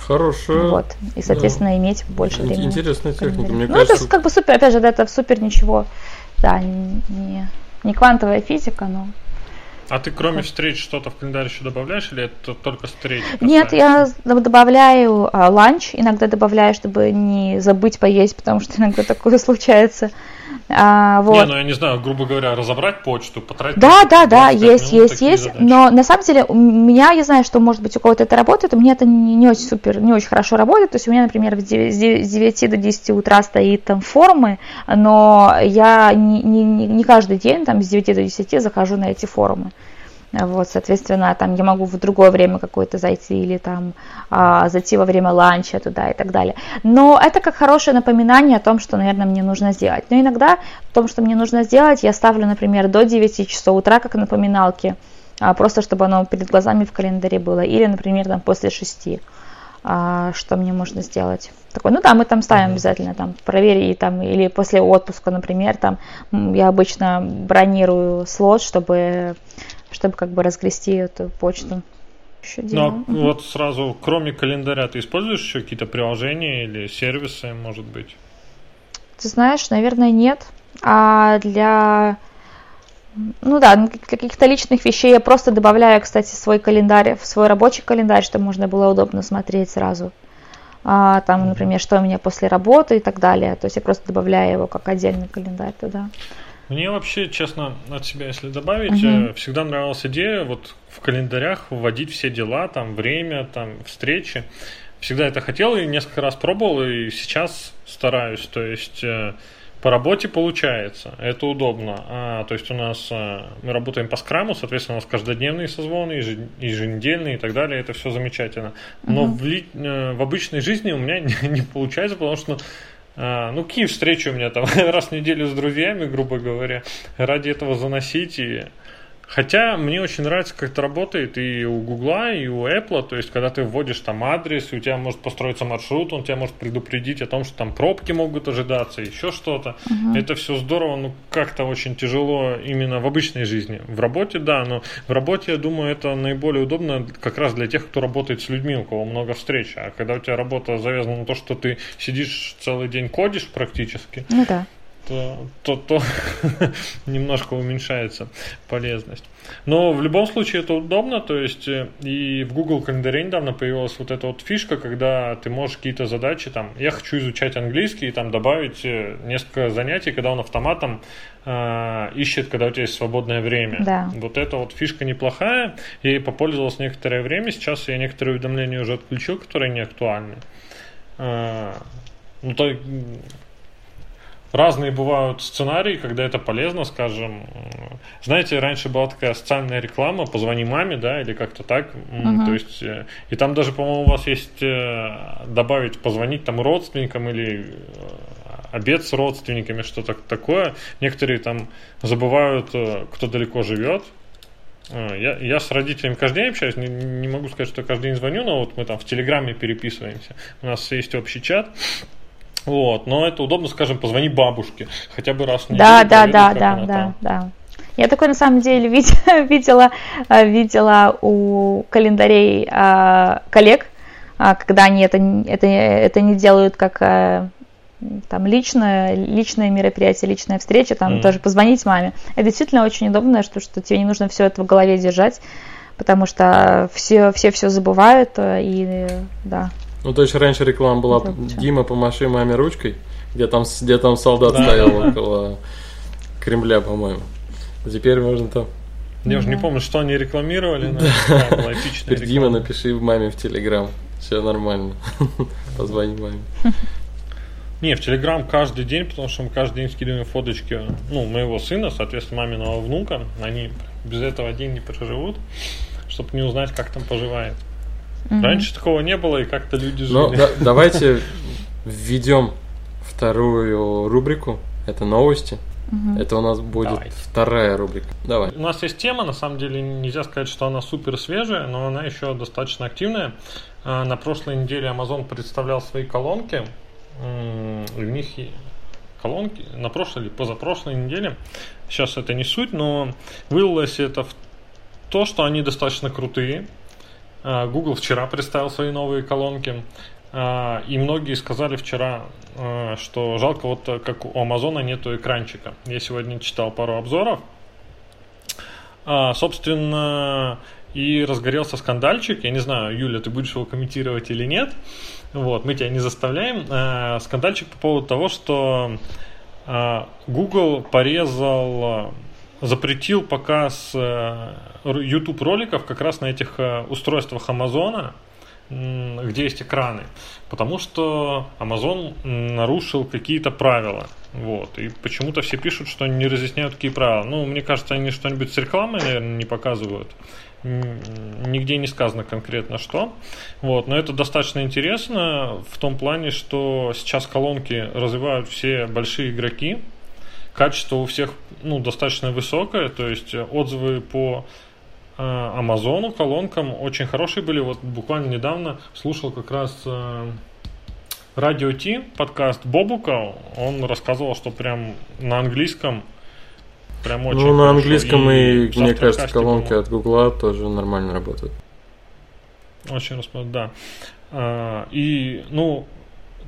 Хорошая. Вот. И, соответственно, да. иметь больше времени. Интересная техника. Мне ну, кажется... это как бы супер, опять же, это супер ничего. Да, не, не квантовая физика, но а ты кроме встреч что-то в календарь еще добавляешь или это только встречи? Нет, я добавляю а, ланч, иногда добавляю, чтобы не забыть поесть, потому что иногда такое случается. А, вот. Не, ну я не знаю, грубо говоря, разобрать почту, потратить. Да, да, да, есть, есть, есть. Задачи. Но на самом деле у меня, я знаю, что может быть у кого-то это работает, у меня это не, не очень супер, не очень хорошо работает. То есть у меня, например, с 9, с 9 до 10 утра стоит там форумы, но я не, не, не каждый день там с 9 до 10 захожу на эти форумы. Вот, соответственно, там я могу в другое время какое-то зайти или там а, зайти во время ланча туда и так далее. Но это как хорошее напоминание о том, что, наверное, мне нужно сделать. Но иногда в том, что мне нужно сделать, я ставлю, например, до 9 часов утра как напоминалки, а, просто чтобы оно перед глазами в календаре было. Или, например, там после 6 а, что мне можно сделать. Такой, ну да, мы там ставим обязательно, там, проверить, там, или после отпуска, например, там, я обычно бронирую слот, чтобы чтобы как бы разгрести эту почту. Ну, угу. вот сразу, кроме календаря, ты используешь еще какие-то приложения или сервисы, может быть? Ты знаешь, наверное, нет. А для, ну да, для каких-то личных вещей я просто добавляю, кстати, свой календарь, в свой рабочий календарь, чтобы можно было удобно смотреть сразу. А, там, например, что у меня после работы и так далее. То есть я просто добавляю его как отдельный календарь туда. Мне вообще, честно, от себя, если добавить, угу. всегда нравилась идея вот в календарях вводить все дела, там время, там встречи. Всегда это хотел и несколько раз пробовал, и сейчас стараюсь. То есть э, по работе получается, это удобно. А, то есть у нас а, мы работаем по скраму, соответственно, у нас каждодневные созвоны, еженедельные и так далее, это все замечательно. Но угу. в, ли, в обычной жизни у меня не, не получается, потому что а, ну, какие встречи у меня там? Раз в неделю с друзьями, грубо говоря, ради этого заносить и Хотя мне очень нравится, как это работает и у Гугла, и у Apple. То есть, когда ты вводишь там адрес, и у тебя может построиться маршрут, он тебя может предупредить о том, что там пробки могут ожидаться, еще что-то. Uh-huh. Это все здорово, но как-то очень тяжело именно в обычной жизни. В работе, да, но в работе, я думаю, это наиболее удобно как раз для тех, кто работает с людьми, у кого много встреч. А когда у тебя работа завязана на то, что ты сидишь целый день кодишь практически, ну, да то, то, то немножко уменьшается полезность. Но в любом случае это удобно, то есть э, и в Google календаре недавно появилась вот эта вот фишка, когда ты можешь какие-то задачи, там, я хочу изучать английский, и там добавить э, несколько занятий, когда он автоматом э, ищет, когда у тебя есть свободное время. Да. Вот эта вот фишка неплохая, я ей попользовался некоторое время, сейчас я некоторые уведомления уже отключил, которые не актуальны. Э, ну, то разные бывают сценарии, когда это полезно, скажем. Знаете, раньше была такая социальная реклама «Позвони маме», да, или как-то так. Uh-huh. То есть, э, и там даже, по-моему, у вас есть э, добавить «позвонить там родственникам» или э, обед с родственниками, что-то такое. Некоторые там забывают, кто далеко живет. Я, я с родителями каждый день общаюсь, не, не могу сказать, что каждый день звоню, но вот мы там в Телеграме переписываемся. У нас есть общий чат. Вот, но это удобно, скажем, позвони бабушке хотя бы раз в неделю. Да, да, да, да, да, да. Я такое на самом деле видела, э, видела у календарей э, коллег, э, когда они это, это, это не делают как там личное, личное мероприятие, личная встреча, там Мгм. тоже позвонить маме. Это действительно очень удобно, что, что тебе не нужно все это в голове держать, потому что все все, все забывают, и да. Ну, то есть раньше реклама была. Дима, помаши маме ручкой, где там, где там солдат Да, стоял да, да. около Кремля, по-моему. Теперь можно там. Я уже не Да. помню, что они рекламировали, но была эпичная Теперь Дима, напиши маме в Телеграм. Все нормально. Позвони маме. Не, в Телеграм каждый день, потому что мы каждый день скидываем фоточки ну, моего сына, соответственно, маминого внука. Они без этого день не проживут, чтобы не узнать, как там поживает. Мгм. Раньше такого не было, и как-то люди Ну, жили. да- давайте введем вторую рубрику. Это новости. Мгм. Это у нас будет Давайте. вторая рубрика. Давай. У нас есть тема, на самом деле нельзя сказать, что она супер свежая, но она еще достаточно активная. А, На прошлой неделе Amazon представлял свои колонки. И В них колонки на прошлой или позапрошлой неделе. Сейчас это не суть, но вылилось это в то, что они достаточно крутые. А, Google вчера представил свои новые колонки. А, И многие сказали вчера, а, что жалко, вот как у Амазона нету экранчика. Я сегодня читал пару обзоров. Собственно, и разгорелся скандальчик. Я не знаю, Юля, ты будешь его комментировать или нет. Вот, мы тебя не заставляем. Скандальчик по поводу того, что Google порезал, запретил показ э, YouTube роликов как раз на этих э, устройствах Амазона, где есть экраны, потому что Amazon нарушил какие-то правила. Вот. И почему-то все пишут, что они не разъясняют, какие правила. Ну, мне кажется, они что-нибудь с рекламой, наверное, не показывают. Нигде не сказано конкретно что. Вот. Но это достаточно интересно в том плане, что сейчас колонки развивают все большие игроки. Качество у всех ну, достаточно высокое, то есть э, отзывы по э, Амазону колонкам очень хорошие были. Вот буквально недавно слушал как раз э, Радио Ти, подкаст Бобука. Он рассказывал, что прям на английском прям очень ну, на английском и, в мне кажется, колонки по-моему, от Гугла тоже нормально работают. Очень рассмотрел, да. А, И, ну,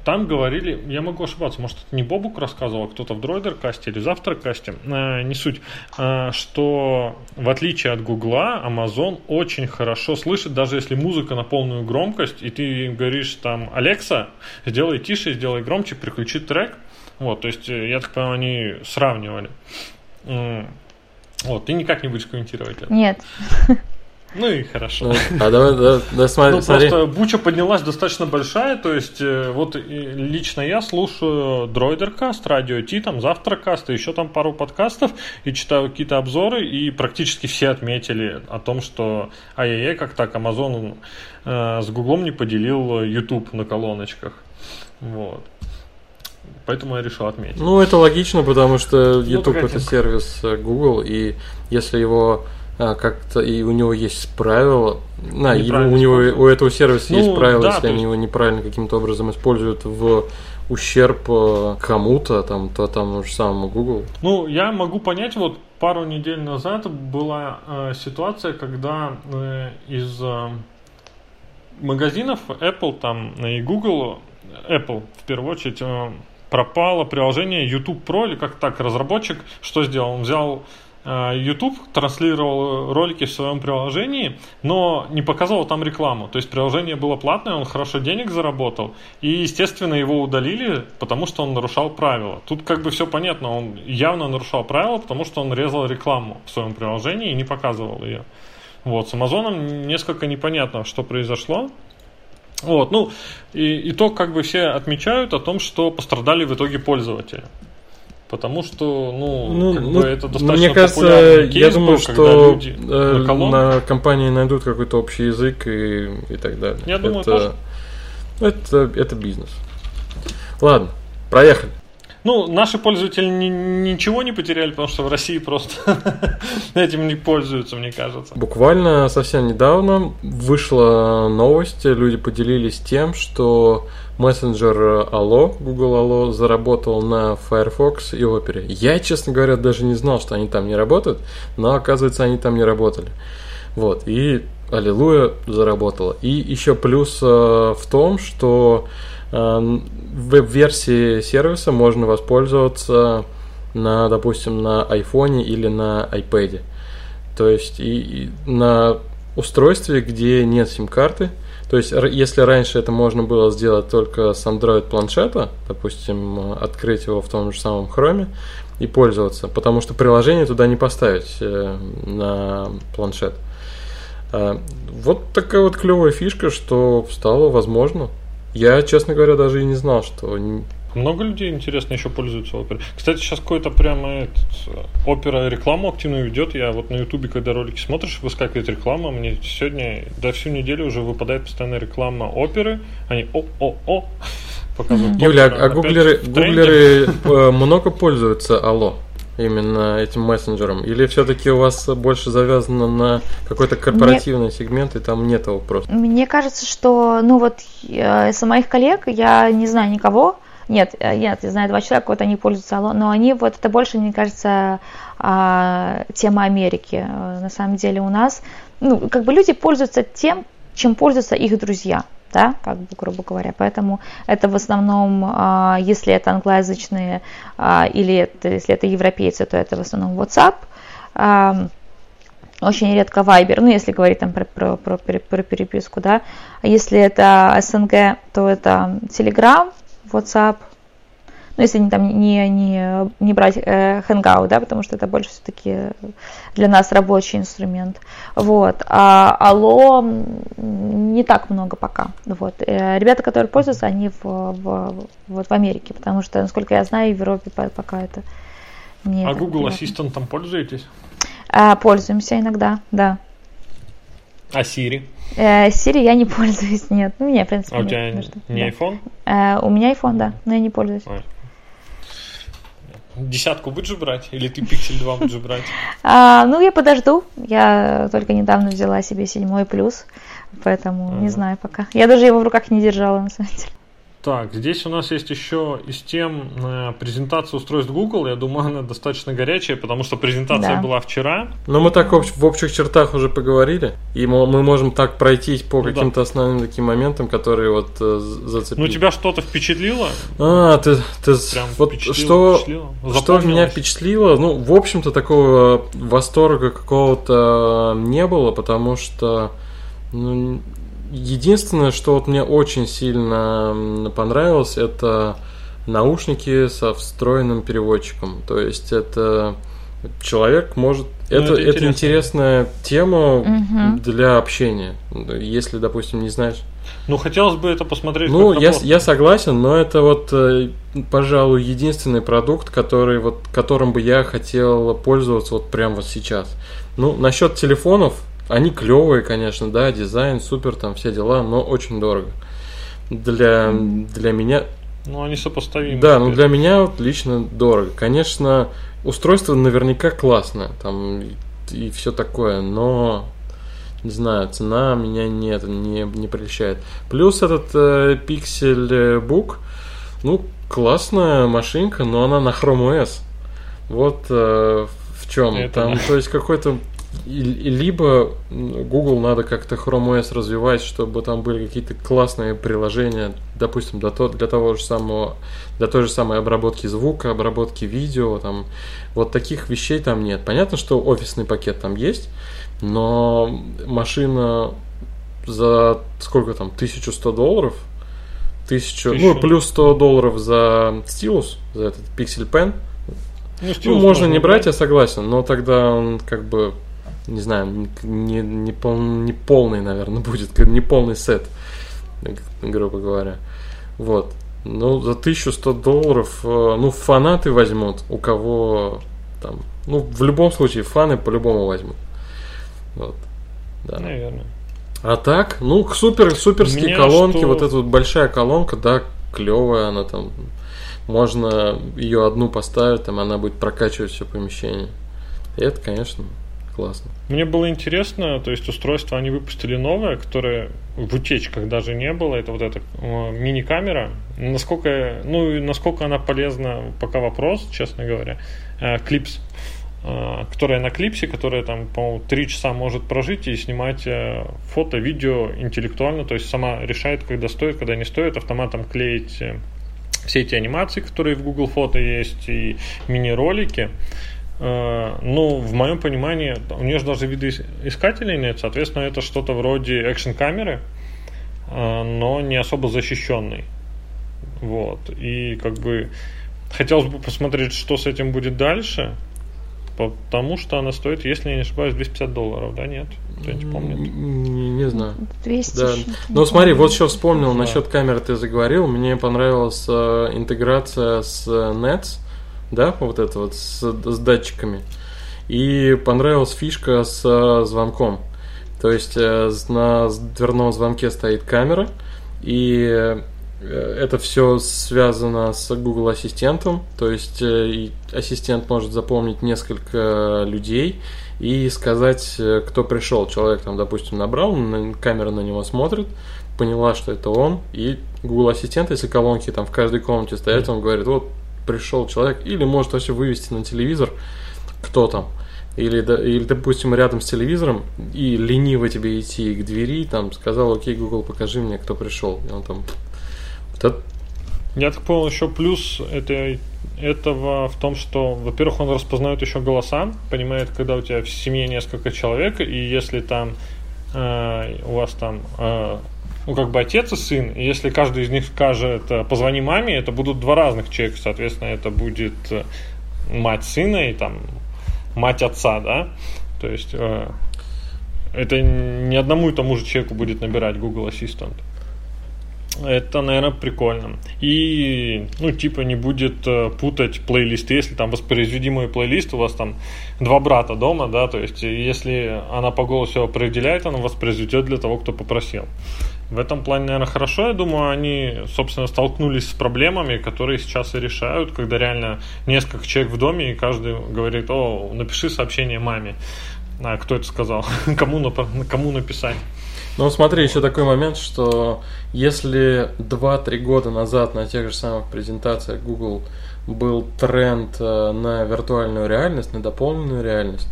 там говорили, я могу ошибаться, может, это не Бобук рассказывал, а кто-то в Дройдеркасте или Завтракасте, а, не суть, а, что в отличие от Гугла, Amazon очень хорошо слышит, даже если музыка на полную громкость, и ты говоришь там, Алекса, сделай тише, сделай громче, переключи трек. Вот, то есть, э, я так понимаю, они сравнивали. Вот, ты никак не будешь комментировать это. Нет. Ну и хорошо. Ну, а давай, да, да, смотри, Ну, смотри. просто буча поднялась достаточно большая, то есть э, вот лично я слушаю Дроидеркаст, Радио Ти, там Завтракаст, и еще там пару подкастов, и читаю какие-то обзоры, и практически все отметили о том, что ай-яй-яй, как так, Amazon э, с Гуглом не поделил YouTube на колоночках. Вот. Поэтому я решил отметить. Ну, это логично, потому что YouTube такая это сервис э, Google, и если его а, как-то и у него есть правила, на, Неправильно у него у этого сервиса Ну, есть правила, да, если они есть- его неправильно каким-то образом используют в ущерб э, кому-то, там, то тому же самому Google. Ну, я могу понять, вот пару недель назад была э, ситуация, когда э, из э, магазинов Apple там и Google, Apple в первую очередь, э, пропало приложение YouTube Pro, или как так, разработчик что сделал? Он взял э, YouTube, транслировал ролики в своем приложении, но не показывал там рекламу. То есть приложение было платное, он хорошо денег заработал, и, естественно, его удалили, потому что он нарушал правила. Тут как бы все понятно, он явно нарушал правила, потому что он резал рекламу в своем приложении и не показывал ее. Вот, с Амазоном несколько непонятно, что произошло. Вот, ну, и, итог как бы все отмечают о том, что пострадали в итоге пользователи. Потому что, ну, как бы это достаточно мне кажется, кейс я думаю, был, что люди э, на на компании найдут какой-то общий язык и, и так далее. Я думаю, это, это, это бизнес. Ладно, проехали. Ну, наши пользователи ни- ничего не потеряли, потому что в России просто этим не пользуются, мне кажется. Буквально совсем недавно вышла новость, люди поделились тем, что мессенджер Allo, Google Allo, заработал на Firefox и Opera. Я, честно говоря, даже не знал, что они там не работают, но оказывается, они там не работали. Вот, и аллилуйя заработала. И еще плюс э, в том, что э, веб-версии сервиса можно воспользоваться на, допустим, на iPhone или на iPad. То есть и, и на устройстве, где нет сим-карты, то есть, если раньше это можно было сделать только с Android планшета, допустим, открыть его в том же самом Chrome и пользоваться, потому что приложение туда не поставить э, на планшет. А, вот такая вот клевая фишка, что стало возможно. Я, честно говоря, даже и не знал, что много людей, интересно, еще пользуются оперой. Кстати, сейчас какой-то прямо этот, опера рекламу активно ведет. Я вот на ютубе, когда ролики смотришь, выскакивает реклама. Мне сегодня, да всю неделю уже выпадает постоянно реклама оперы. Они о-о-о показывают. Юля, а гуглеры, гуглеры э, много пользуются Алло? Именно этим мессенджером? Или все-таки у вас больше завязано на какой-то корпоративный Мне... сегмент, и там нет его просто? Мне кажется, что, ну вот, э, из моих коллег я не знаю никого, нет, э, нет, я знаю два человека, вот они пользуются Алло, но они, вот это больше, мне кажется, а, тема Америки. Э, на самом деле у нас, ну, как бы люди пользуются тем, чем пользуются их друзья, да, как бы, грубо говоря. Поэтому это в основном, а, если это англоязычные а, или это, если это европейцы, то это в основном WhatsApp, очень редко Viber, ну, если говорить там про, про, про, про переписку, да. А если это СНГ, то это Telegram, WhatsApp, ну, если не, там, не, не, не брать э, Hangout, да, потому что это больше все-таки для нас рабочий инструмент. Вот. А Алло не так много пока. Вот. Э, ребята, которые пользуются, они в, в, вот в Америке, потому что, насколько я знаю, в Европе пока это не А Google Ассистентом пользуетесь? А, пользуемся иногда, да. А Siri? Э, Siri я не пользуюсь, нет. Ну, меня, в принципе, А у тебя нет, не да. iPhone? Э, у меня iPhone, да, но я не пользуюсь. Ой. Десятку будешь брать? Или ты Pixel 2 будешь брать? А, ну, я подожду. Я только недавно взяла себе седьмой плюс, поэтому ага. не знаю пока. Я даже его в руках не держала, на самом деле. Так, здесь у нас есть еще из тем э, презентация устройств Google. Я думаю, она достаточно горячая, потому что презентация да. была вчера. Но мы так в, общих чертах уже поговорили, и мы, мы можем так пройтись по ну, каким-то да. основным таким моментам, которые вот э, зацепили. Ну, тебя что-то впечатлило? А, ты, ты Прям вот что, что меня впечатлило? Ну, в общем-то, такого восторга какого-то не было, потому что ну, Единственное, что вот мне очень сильно понравилось, это наушники со встроенным переводчиком. То есть это человек может... Ну, это, это, это интересная тема угу. для общения. Если, допустим, не знаешь... Ну, хотелось бы это посмотреть. Ну, я, я согласен, но это вот, э, пожалуй, единственный продукт, который вот, которым бы я хотел пользоваться вот прямо вот сейчас. Ну, насчет телефонов, они клевые, конечно, да, дизайн супер, там все дела, но очень дорого. Для, для меня... Ну, они сопоставимы. Да, но для меня вот лично дорого. Конечно, устройство наверняка классное, там и, и все такое, но не знаю, цена меня нет, не, не прельщает. Плюс этот э, Pixel Book, ну, классная машинка, но она на Chrome OS. Вот э, в чем. Это Там, то есть какой-то либо Google надо как-то Chrome OS развивать, чтобы там были какие-то классные приложения, допустим, для, то, для того же самого, для той же самой обработки звука, обработки видео, там, вот таких вещей там нет. Понятно, что офисный пакет там есть, но машина за сколько там, 1100 долларов, 1000, ну, плюс 100 долларов за стилус, за этот Pixel Pen, ну, ну можно не брать, я согласен, но тогда он как бы не знаю, не, не, пол, не полный, наверное, будет, не полный сет, грубо говоря. Вот. Ну, за 1100 долларов, э, ну, фанаты возьмут, у кого там, ну, в любом случае, фаны по-любому возьмут. Вот. Да. Наверное. А так, ну, супер, суперские колонки, что... вот эта вот большая колонка, да, клевая она там. Можно ее одну поставить, там она будет прокачивать все помещение. И это, конечно, классно. Мне было интересно, то есть устройство они выпустили новое, которое в утечках даже не было. Это вот эта э, мини-камера. Насколько, ну насколько она полезна, пока вопрос, честно говоря. Э, клипс, э, которая на клипсе, которая там, по-моему, 3 часа может прожить и снимать фото, видео интеллектуально, то есть сама решает, когда стоит, когда не стоит, автоматом клеить все эти анимации, которые в Google Фото есть, и мини-ролики. Э, ну, в моем понимании, у нее же даже видоискателей нет, соответственно, это что-то вроде экшн-камеры, э, но не особо защищенный. Вот. И как бы хотелось бы посмотреть, что с этим будет дальше. Потому что она стоит, если я не ошибаюсь, 250 долларов, да, нет? Кто-нибудь помнит? Не, не знаю. 200 Да. Ну смотри, вот еще вспомнил Да. насчет камеры ты заговорил. Мне понравилась э, интеграция с э, Nets, да, вот это вот с, с датчиками. И понравилась фишка с э, звонком. То есть э, на дверном звонке стоит камера, и э, это все связано с Google Ассистентом. То есть ассистент может запомнить несколько людей и сказать, кто пришел. Человек там, допустим, набрал, на- камера на него смотрит, поняла, что это он, и Google Ассистент, если колонки там в каждой комнате стоят, он говорит, вот пришел человек, или может вообще вывести на телевизор, кто там. Или, или, допустим, рядом с телевизором, и лениво тебе идти к двери, там, сказал, окей, Google, покажи мне, кто пришел. И он там... Вот это- Я так понял, еще плюс это, этого в том, что, во-первых, он распознает еще голоса, понимает, когда у тебя в семье несколько человек, и если там э, у вас там, э, ну, как бы отец и сын, и если каждый из них скажет э, «позвони маме», это будут два разных человека, соответственно, это будет э, мать сына и там мать отца, да, то есть э, это не одному и тому же человеку будет набирать Google Assistant. Это, наверное, прикольно. И, ну, типа, не будет э, путать плейлисты, если там воспроизведимый плейлист, у вас там два брата дома, да, то есть, если она по голосу определяет, она воспроизведет для того, кто попросил. В этом плане, наверное, хорошо. Я думаю, они, собственно, столкнулись с проблемами, которые сейчас и решают, когда реально несколько человек в доме, и каждый говорит, о, напиши сообщение маме. А кто это сказал? кому, нап- кому написать? Ну, смотри, еще такой момент, что если 2-3 года назад на тех же самых презентациях Google был тренд э, на виртуальную реальность, на дополненную реальность,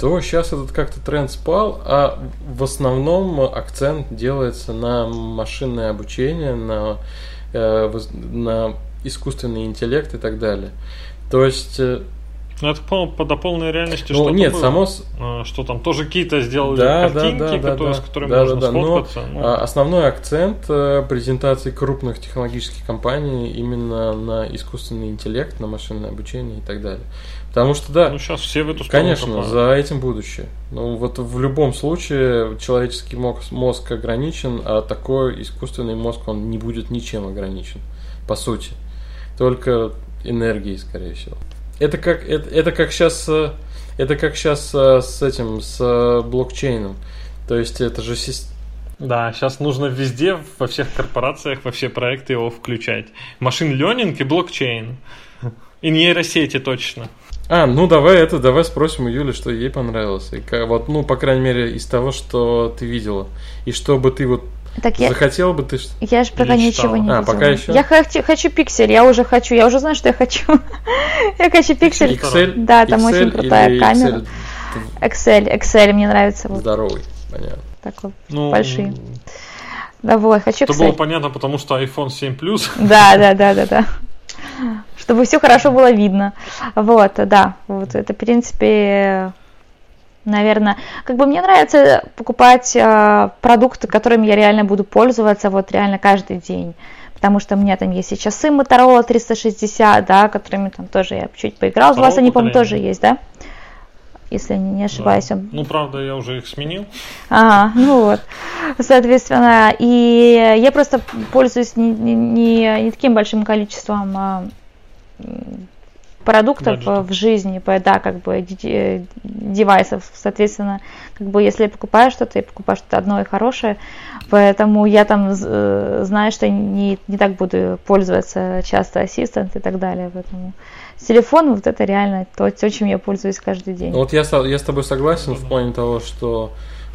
то сейчас этот как-то тренд спал, а в основном акцент делается на машинное обучение, на, э, на искусственный интеллект и так далее. То есть, э, Ну, это, по по дополненной реальности ну что-то нет, было. само, А, Что там, тоже какие-то сделали Да, картинки, да, да, которые, да. с которыми Да, можно да, да, но, сфоткаться. Ну, А, Основной акцент э, презентации крупных технологических компаний именно на искусственный интеллект, на машинное обучение и так далее. Потому что, да, ну, сейчас все в эту сторону конечно, копают. за этим будущее. Ну, вот в любом случае человеческий мозг, мозг ограничен, а такой искусственный мозг, он не будет ничем ограничен, по сути. Только энергией, скорее всего. Это как, это, это как сейчас, это как сейчас с этим, с э, блокчейном. То есть это же сис- Да, сейчас нужно везде, во всех корпорациях, во все проекты его включать. Машин ленинг и блокчейн. И нейросети точно. А, ну давай это, давай спросим у Юли, что ей понравилось. И ка- вот, ну, по крайней мере, из того, что ты видела. И что бы ты вот Так я, захотела бы ты. ш- я же пока Или ничего читала? не А, видела. пока еще? Я хочу, хочу пиксель, я уже хочу, я уже знаю, что я хочу. я хочу пиксель. Excel, Да, там Excel очень крутая или камера. Excel Excel, Excel мне нравится вот здоровый, понятно. такой. Ну, Большие. Да вот, хочу Это было понятно, потому что iPhone 7 Plus. Да, да, да, да, да. Чтобы все хорошо было видно. Вот, да. Вот это, в принципе, наверное, как бы мне нравится покупать э, продукты, которыми я реально буду пользоваться вот реально каждый день. Потому что у меня там есть и часы Motorola 360, да, которыми там тоже я чуть поиграл. У вас они, по-моему, тоже есть, да? Если не ошибаюсь. Да. Ну, правда, я уже их сменил. Ага, ну вот, соответственно, и я просто пользуюсь не, не- не, таким большим количеством а, продуктов Гаджетов. в жизни, да, как бы ди- девайсов, соответственно, как бы если я покупаю что-то, я покупаю что-то одно и хорошее, поэтому я там э, знаю, что не, не так буду пользоваться часто ассистент и так далее, поэтому телефон вот это реально то, то, чем я пользуюсь каждый день. Вот я, я с тобой согласен в плане того, что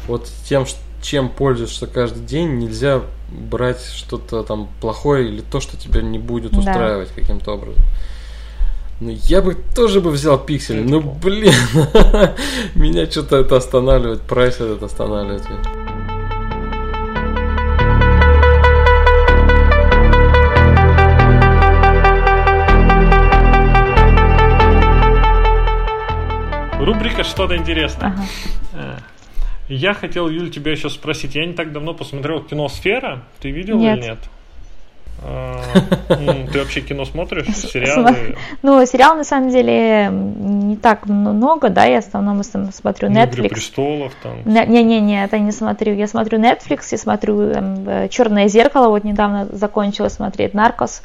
вот тем, чем пользуешься каждый день, нельзя брать что-то там плохое или то, что тебя не будет устраивать да. каким-то образом. Ну, я бы тоже бы взял пиксель, ну блин, меня что-то это останавливает, прайс этот останавливает. Рубрика «Что-то интересное». Ага. Я хотел, Юль, тебя еще спросить. Я не так давно посмотрел кино «Сфера». Ты видел нет. или нет? А, ты вообще кино смотришь? Сериалы? Ну, сериал на самом деле не так много, да, я в основном смотрю Netflix. Игры престолов там. Не-не-не, это не смотрю. Я смотрю Netflix, я смотрю э, Черное зеркало, вот недавно закончила смотреть Наркос.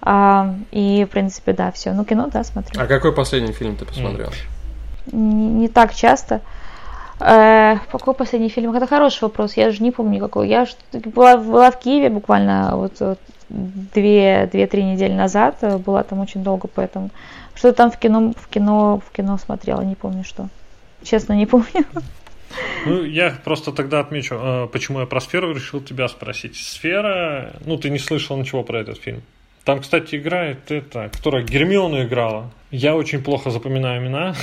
А, и, в принципе, да, все. Ну, кино, да, смотрю. А какой последний фильм ты посмотрел? Не так часто. Э, какой последний фильм? Это хороший вопрос. Я же не помню какой. Я была, была в Киеве буквально вот, вот две-три недели назад. Была там очень долго, поэтому что там в кино, в кино, в кино смотрела, не помню что. Честно, не помню. Ну, я просто тогда отмечу, э, почему я про сферу решил тебя спросить. Сфера, ну, ты не слышал ничего про этот фильм. Там, кстати, играет это, которая Гермиону играла. Я очень плохо запоминаю имена.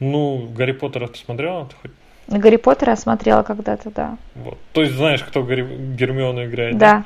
Ну, Гарри Поттера ты смотрела? Ты хоть... Гарри Поттера смотрела когда-то, да. Вот. То есть знаешь, кто Гарри... Гермиону играет? Да. да?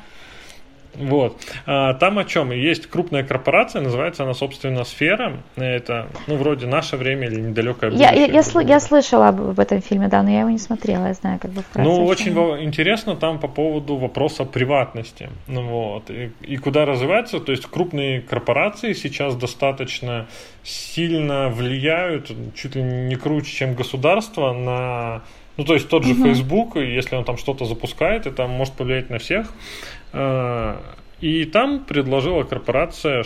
Вот. А, там о чем? Есть крупная корпорация, называется она, собственно, Сфера. Это, ну, вроде наше время или недалекое будущее. Я, я, я, сл- я слышала об, об этом фильме, да, но я его не смотрела, я знаю, как бы вкратце. Ну, очень во- интересно там по поводу вопроса приватности. Ну, вот. И, и куда развивается, то есть крупные корпорации сейчас достаточно сильно влияют, чуть ли не круче, чем государство, на ну, то есть тот же uh-huh. Facebook, если он там что-то запускает, это может повлиять на всех. А, и там предложила корпорация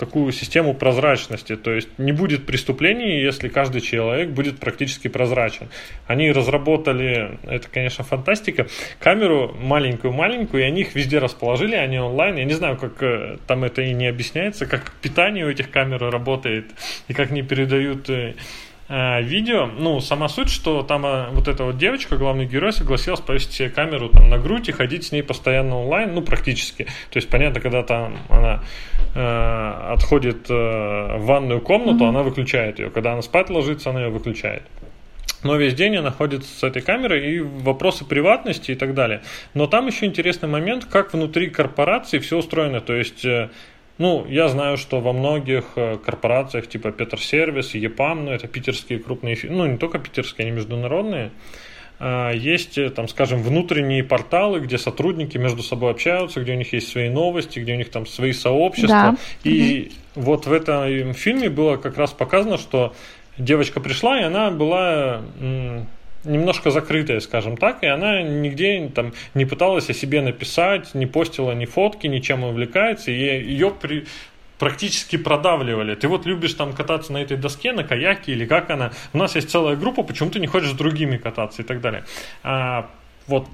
такую систему прозрачности, то есть не будет преступлений, если каждый человек будет практически прозрачен. Они разработали, это, конечно, фантастика, камеру маленькую-маленькую, и они их везде расположили, они онлайн. Я не знаю, как э, там это и не объясняется, как питание у этих камер работает, и как они передают Э, видео, ну, сама суть, что там э, вот эта вот девочка, главный герой, согласилась повесить себе камеру там на грудь и ходить с ней постоянно онлайн, ну, практически. То есть, понятно, когда там она э, отходит э, в ванную комнату, mm-hmm. она выключает ее. Когда она спать ложится, она ее выключает. Но весь день она ходит с этой камерой и вопросы приватности и так далее. Но там еще интересный момент, как внутри корпорации все устроено. То есть э, ну, я знаю, что во многих э, корпорациях типа Петерсервис, ЕПАМ, ну, это питерские крупные, ну, не только питерские, они международные, а, есть, э, там, скажем, внутренние порталы, где сотрудники между собой общаются, где у них есть свои новости, где у них там свои сообщества. Да. И угу. вот в этом фильме было как раз показано, что девочка пришла, и она была немножко закрытая, скажем так, и она нигде там не пыталась о себе написать, не постила ни фотки, ничем увлекается, и ее при, практически продавливали. Ты вот любишь там кататься на этой доске, на каяке или как она. У нас есть целая группа, почему ты не хочешь с другими кататься и так далее. А, вот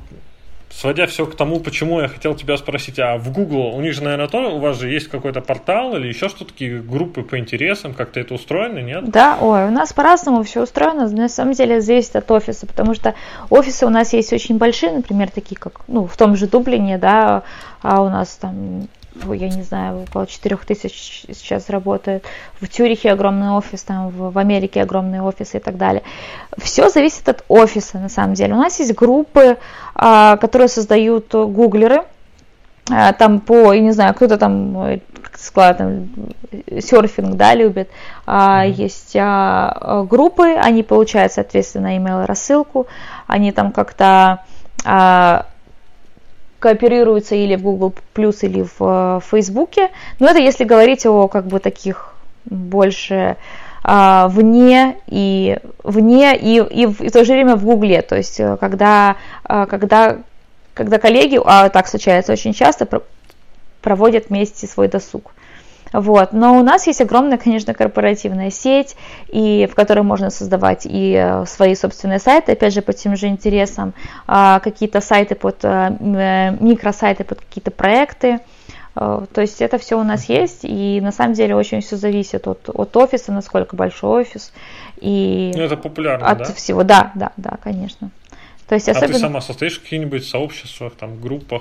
сводя все к тому, почему я хотел тебя спросить, а в Google у них же, наверное, то, у вас же есть какой-то портал или еще что-то, такие группы по интересам, как-то это устроено, нет? Да, ой, у нас по-разному все устроено, на самом деле зависит от офиса, потому что офисы у нас есть очень большие, например, такие как, ну, в том же Дублине, да, а у нас там я не знаю, около 4 тысяч сейчас работает. В Тюрихе огромный офис, там в Америке огромные офисы и так далее. Все зависит от офиса, на самом деле. У нас есть группы, а, которые создают гуглеры, а, там по, я не знаю, кто-то там, как сказать, там, серфинг, да, любит. Mm-hmm. Есть а, группы, они получают, соответственно, email рассылку, они там как-то кооперируются или в Google или в э, Фейсбуке. Но это если говорить о как бы таких больше а, вне и вне и, и, в, и в то же время в Гугле. То есть э, когда, а, когда, когда коллеги, а так случается очень часто, проводят вместе свой досуг. Вот. Но у нас есть огромная, конечно, корпоративная сеть, и, в которой можно создавать и э, свои собственные сайты, опять же, по тем же интересам, а, какие-то сайты под, э, э, микросайты под какие-то проекты. То есть это все у нас есть, и на самом деле очень все зависит от, от офиса, насколько большой офис. И ну, это популярно, от да? всего, да, да, да, конечно. То есть особенно... А ты сама состоишь в каких-нибудь сообществах, там, группах?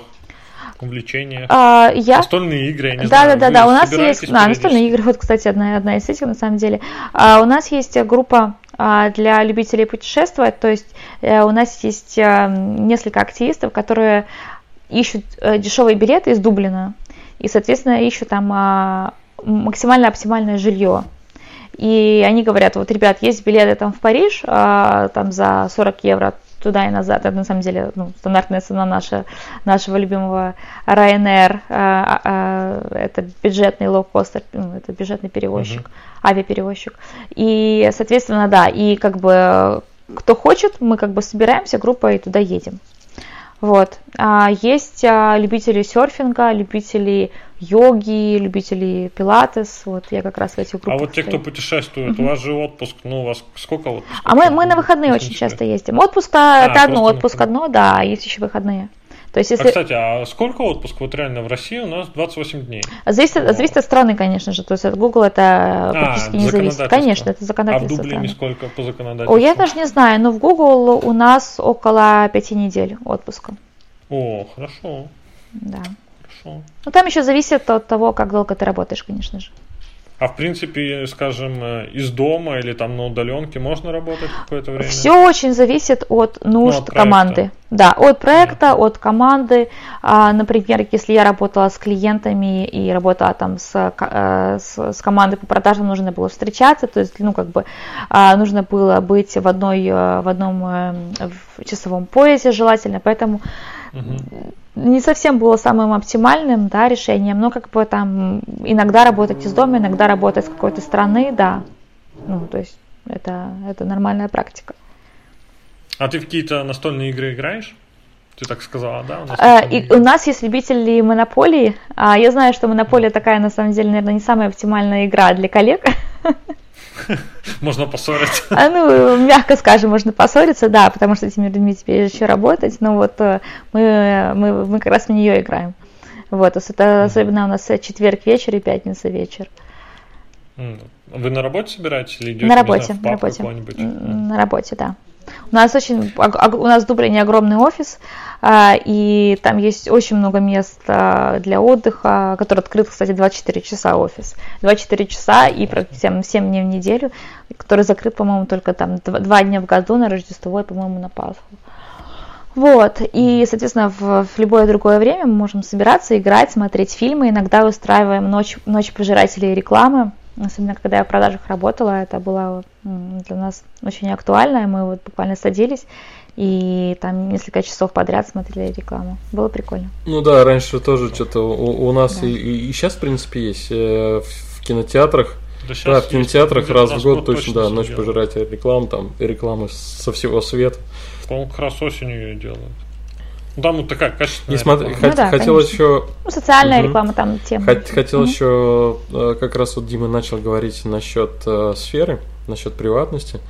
Увлечениях? А, я... Настольные игры, я не да, знаю. Да, да, да, у нас есть... Да, настольные игры, вот, кстати, одна, одна из этих, на самом деле. А, у нас есть группа а, для любителей путешествовать, то есть а, у нас есть а, несколько активистов, которые ищут дешевые билеты из Дублина и, соответственно, ищут там а, максимально оптимальное жилье. и они говорят, вот, ребят, есть билеты там в Париж, а, там за 40 евро туда и назад. Это на самом деле ну, стандартная цена наша, нашего любимого Ryanair. А, а, это бюджетный лоукостер, ну, это бюджетный перевозчик, uh-huh. авиаперевозчик. И, соответственно, да, и как бы кто хочет, мы как бы собираемся группой и туда едем. Вот. А есть а, любители серфинга, любители йоги, любители пилатес. Вот я как раз в этих группах. А вот те, кто путешествует, угу. у вас же отпуск, ну у вас сколько отпусков? А мы, мы на выходные очень часто ездим. Отпуск а, это одно, отпуск одно, да, есть еще выходные. То есть, если... А, кстати, а сколько отпуск? Вот реально в России у нас 28 дней. Зависит, О. зависит от страны, конечно же. То есть от Google это а, практически не зависит. Конечно, это законодательство. А в Дублине сколько по законодательству? О, я даже не знаю, но в Google у нас около пяти недель отпуска. О, хорошо. Да. Хорошо. Ну там еще зависит от того, как долго ты работаешь, конечно же. А в принципе, скажем, э, из дома или там на удаленке можно работать какое-то время? Все очень зависит от нужд ну, от команды. Да, от проекта, от команды. А, например, если я работала с клиентами и работала там с, э, с, с командой по продажам, нужно было встречаться, то есть, ну, как бы а, нужно было быть в одной, э, в одном в часовом поясе желательно, поэтому mm не совсем было самым оптимальным да, решением, но как бы там иногда работать из дома, иногда работать с какой-то страны, да. Ну, то есть это, это нормальная практика. А ты в какие-то настольные игры играешь? Ты так сказала, да? У нас, э, и, у нас есть любители монополии. А я знаю, что монополия такая, на самом деле, наверное, не самая оптимальная игра для коллег. Можно поссориться. А, ну, мягко скажем, можно поссориться, да, потому что этими людьми теперь еще работать, но вот э, мы, мы, мы как раз в нее играем. Вот, это особенно у нас четверг вечер и пятница вечер. Вы на работе собираетесь или идете на работе, знаю, в на работе. На работе, да. У нас очень, у нас в Дублине огромный офис, и там есть очень много мест а, для отдыха, который открыт, кстати, 24 часа офис. 24 часа и 7, 7 дней в неделю, который закрыт, по-моему, только там 2 дня в году на Рождество и, по-моему, на Пасху. Вот, и, соответственно, в, в любое другое время мы можем собираться, играть, смотреть фильмы, иногда устраиваем ночь, ночь пожирателей рекламы, Особенно, когда я в продажах работала, это было для нас очень актуально. Мы вот буквально садились и там несколько часов подряд смотрели рекламу. Было прикольно. Ну да, раньше тоже что-то у, у нас да. и, и, и сейчас, в принципе, есть э, в кинотеатрах. Да, да в кинотеатрах раз в год точно, да, ночь пожирать реклам, там, рекламы со всего света. По-моему, как раз осенью ее делают. Ну, там вот такая качественная Не смотри, реклама. Хот, ну, да, хотел конечно. еще... Ну, социальная угу. реклама там тема. Хот, хотел угу. еще, э, как раз вот Дима начал говорить насчет э, сферы, насчет приватности.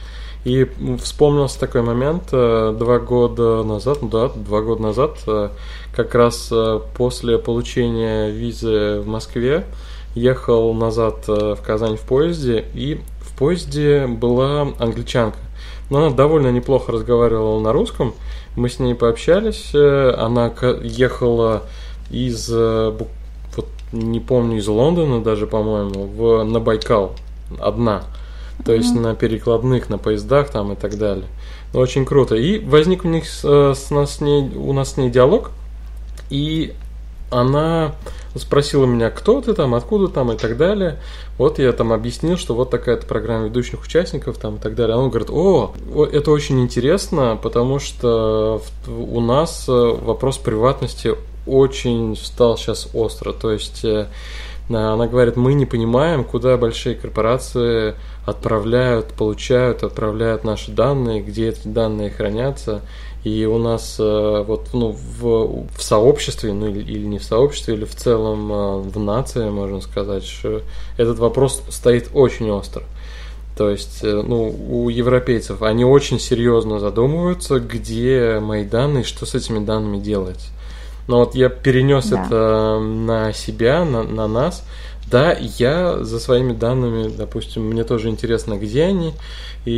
И вспомнился такой момент э, два года назад, ну да, два года назад, э, как раз э, после получения визы в Москве, ехал назад в Казань в поезде, и в поезде была англичанка. Но она довольно неплохо разговаривала на русском, мы с ней пообщались. Она ехала из, вот не помню, из Лондона даже, по-моему, в, на Байкал одна. То есть на перекладных, на поездах там и так далее. Ну, очень круто. И возник у них с, э, с нас с ней, у нас с ней диалог. И она спросила меня, кто ты там, откуда там и так далее. Вот я там объяснил, что вот такая-то программа ведущих участников там и так далее. Он говорит, о, это очень интересно, потому что у нас э, вопрос приватности очень стал сейчас остро. То есть э, она говорит, мы не понимаем, куда большие корпорации отправляют, получают, отправляют наши данные, где эти данные хранятся. И у нас э, вот ну, в, в сообществе, ну или, или не в сообществе, или в целом э, в нации, можно сказать, что этот вопрос стоит очень остро. То есть, э, ну, у европейцев они очень серьезно задумываются, где мои данные, что с этими данными делать. Но вот я перенес да. это на себя, на, на нас. Да, я за своими данными, допустим, мне тоже интересно, где они и,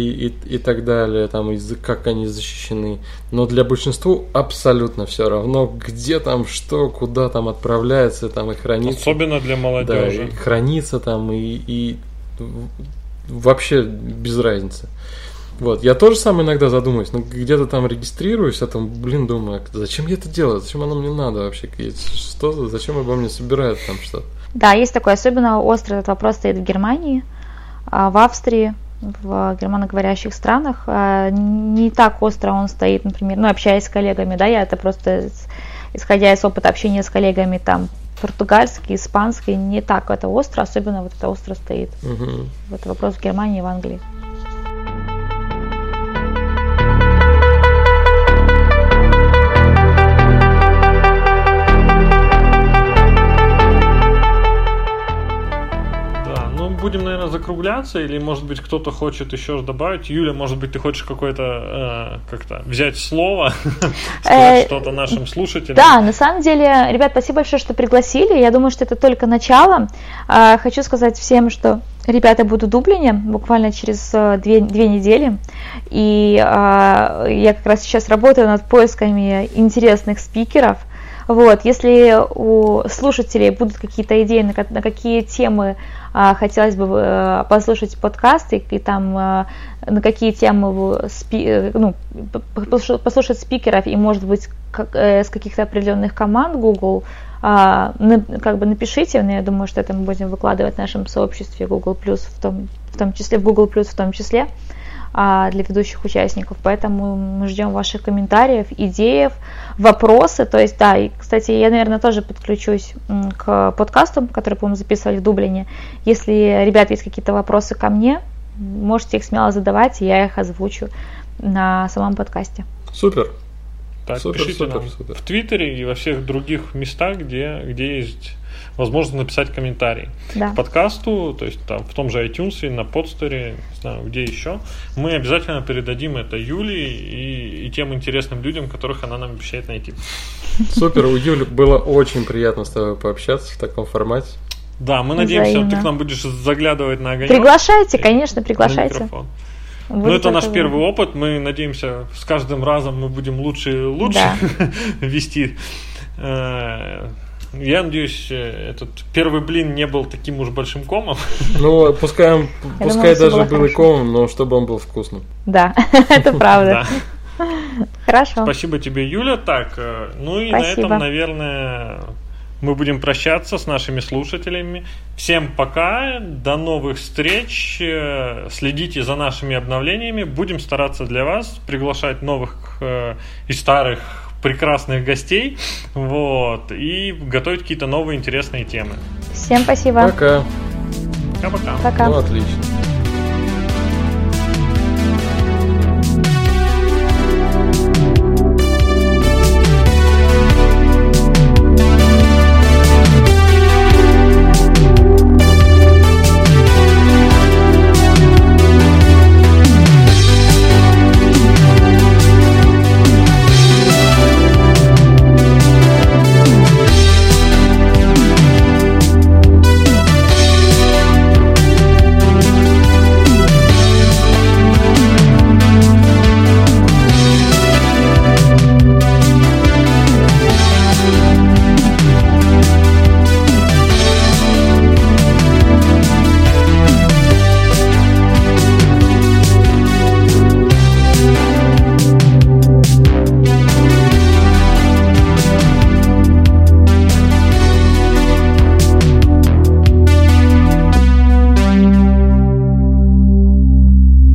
и, и так далее, там, и как они защищены. Но для большинства абсолютно все равно, где там что, куда там отправляется, там и хранится. Особенно для молодежи. Да, и хранится там, и, и вообще без разницы. Вот, я тоже сам иногда задумываюсь, ну где-то там регистрируюсь, а там, блин, думаю, а зачем я это делаю, зачем оно мне надо вообще, что, зачем обо мне собирают там что-то. Да, есть такой, особенно острый этот вопрос стоит в Германии, А в Австрии, в германоговорящих странах а, не так остро он стоит, например, ну, общаясь с коллегами, да, я это просто исходя из опыта общения с коллегами там португальский, испанский, не так это остро, особенно вот это остро стоит. Угу. Вот вопрос в Германии и в Англии. Будем, наверное, закругляться, или, может быть, кто-то хочет еще добавить. Юля, может быть, ты хочешь какое-то э, как-то взять слово, сказать э, что-то нашим слушателям? Да, на самом деле, ребят, спасибо большое, что пригласили. Я думаю, что это только начало. А, хочу сказать всем, что Ребята будут в Дублине буквально через э, две, две недели. И э, я как раз сейчас работаю над поисками интересных спикеров. Вот, если у слушателей будут какие-то идеи, на, на какие темы а, хотелось бы э, послушать подкасты и там э, на какие темы спи, э, ну, послушать спикеров и, может быть, как, с каких-то определенных команд Google, а, как бы напишите, но я думаю, что это мы будем выкладывать в нашем сообществе Google в том, в том числе, в Google в том числе. а, для ведущих участников. Поэтому мы ждем ваших комментариев, идеев, вопросы. То есть, да, и, кстати, я, наверное, тоже подключусь к подкасту, который, по-моему, записывали в Дублине. Если, ребят, есть какие-то вопросы ко мне, можете их смело задавать, и я их озвучу на самом подкасте. Супер. Так, супер, пишите супер, нам супер. в Твиттере и во всех других местах, где, где есть возможность написать комментарий да. к подкасту, то есть там в том же iTunes, на подстере, не знаю, где еще. Мы обязательно передадим это Юле и, и тем интересным людям, которых она нам обещает найти. Супер, у Юли было очень приятно с тобой пообщаться в таком формате. Да, мы надеемся, Взаимно. ты к нам будешь заглядывать на огонек. Приглашайте, конечно, приглашайте. Ну, это наш первый опыт. Мы надеемся, с каждым разом мы будем лучше и лучше да. вести э, я надеюсь, э, этот первый блин не был таким уж большим комом. Ну, пускай, он, пускай думаю, даже был и комом, но чтобы он был вкусным. Да, это правда. Хорошо. Спасибо тебе, Юля. Так, э, ну и на этом, наверное, мы будем прощаться с нашими слушателями. Всем пока, до новых встреч. Э, следите за нашими обновлениями. Будем стараться для вас приглашать новых и старых прекрасных гостей, вот, и готовить какие-то новые интересные темы. Всем спасибо. Пока. Пока-пока. Пока. Ну, отлично.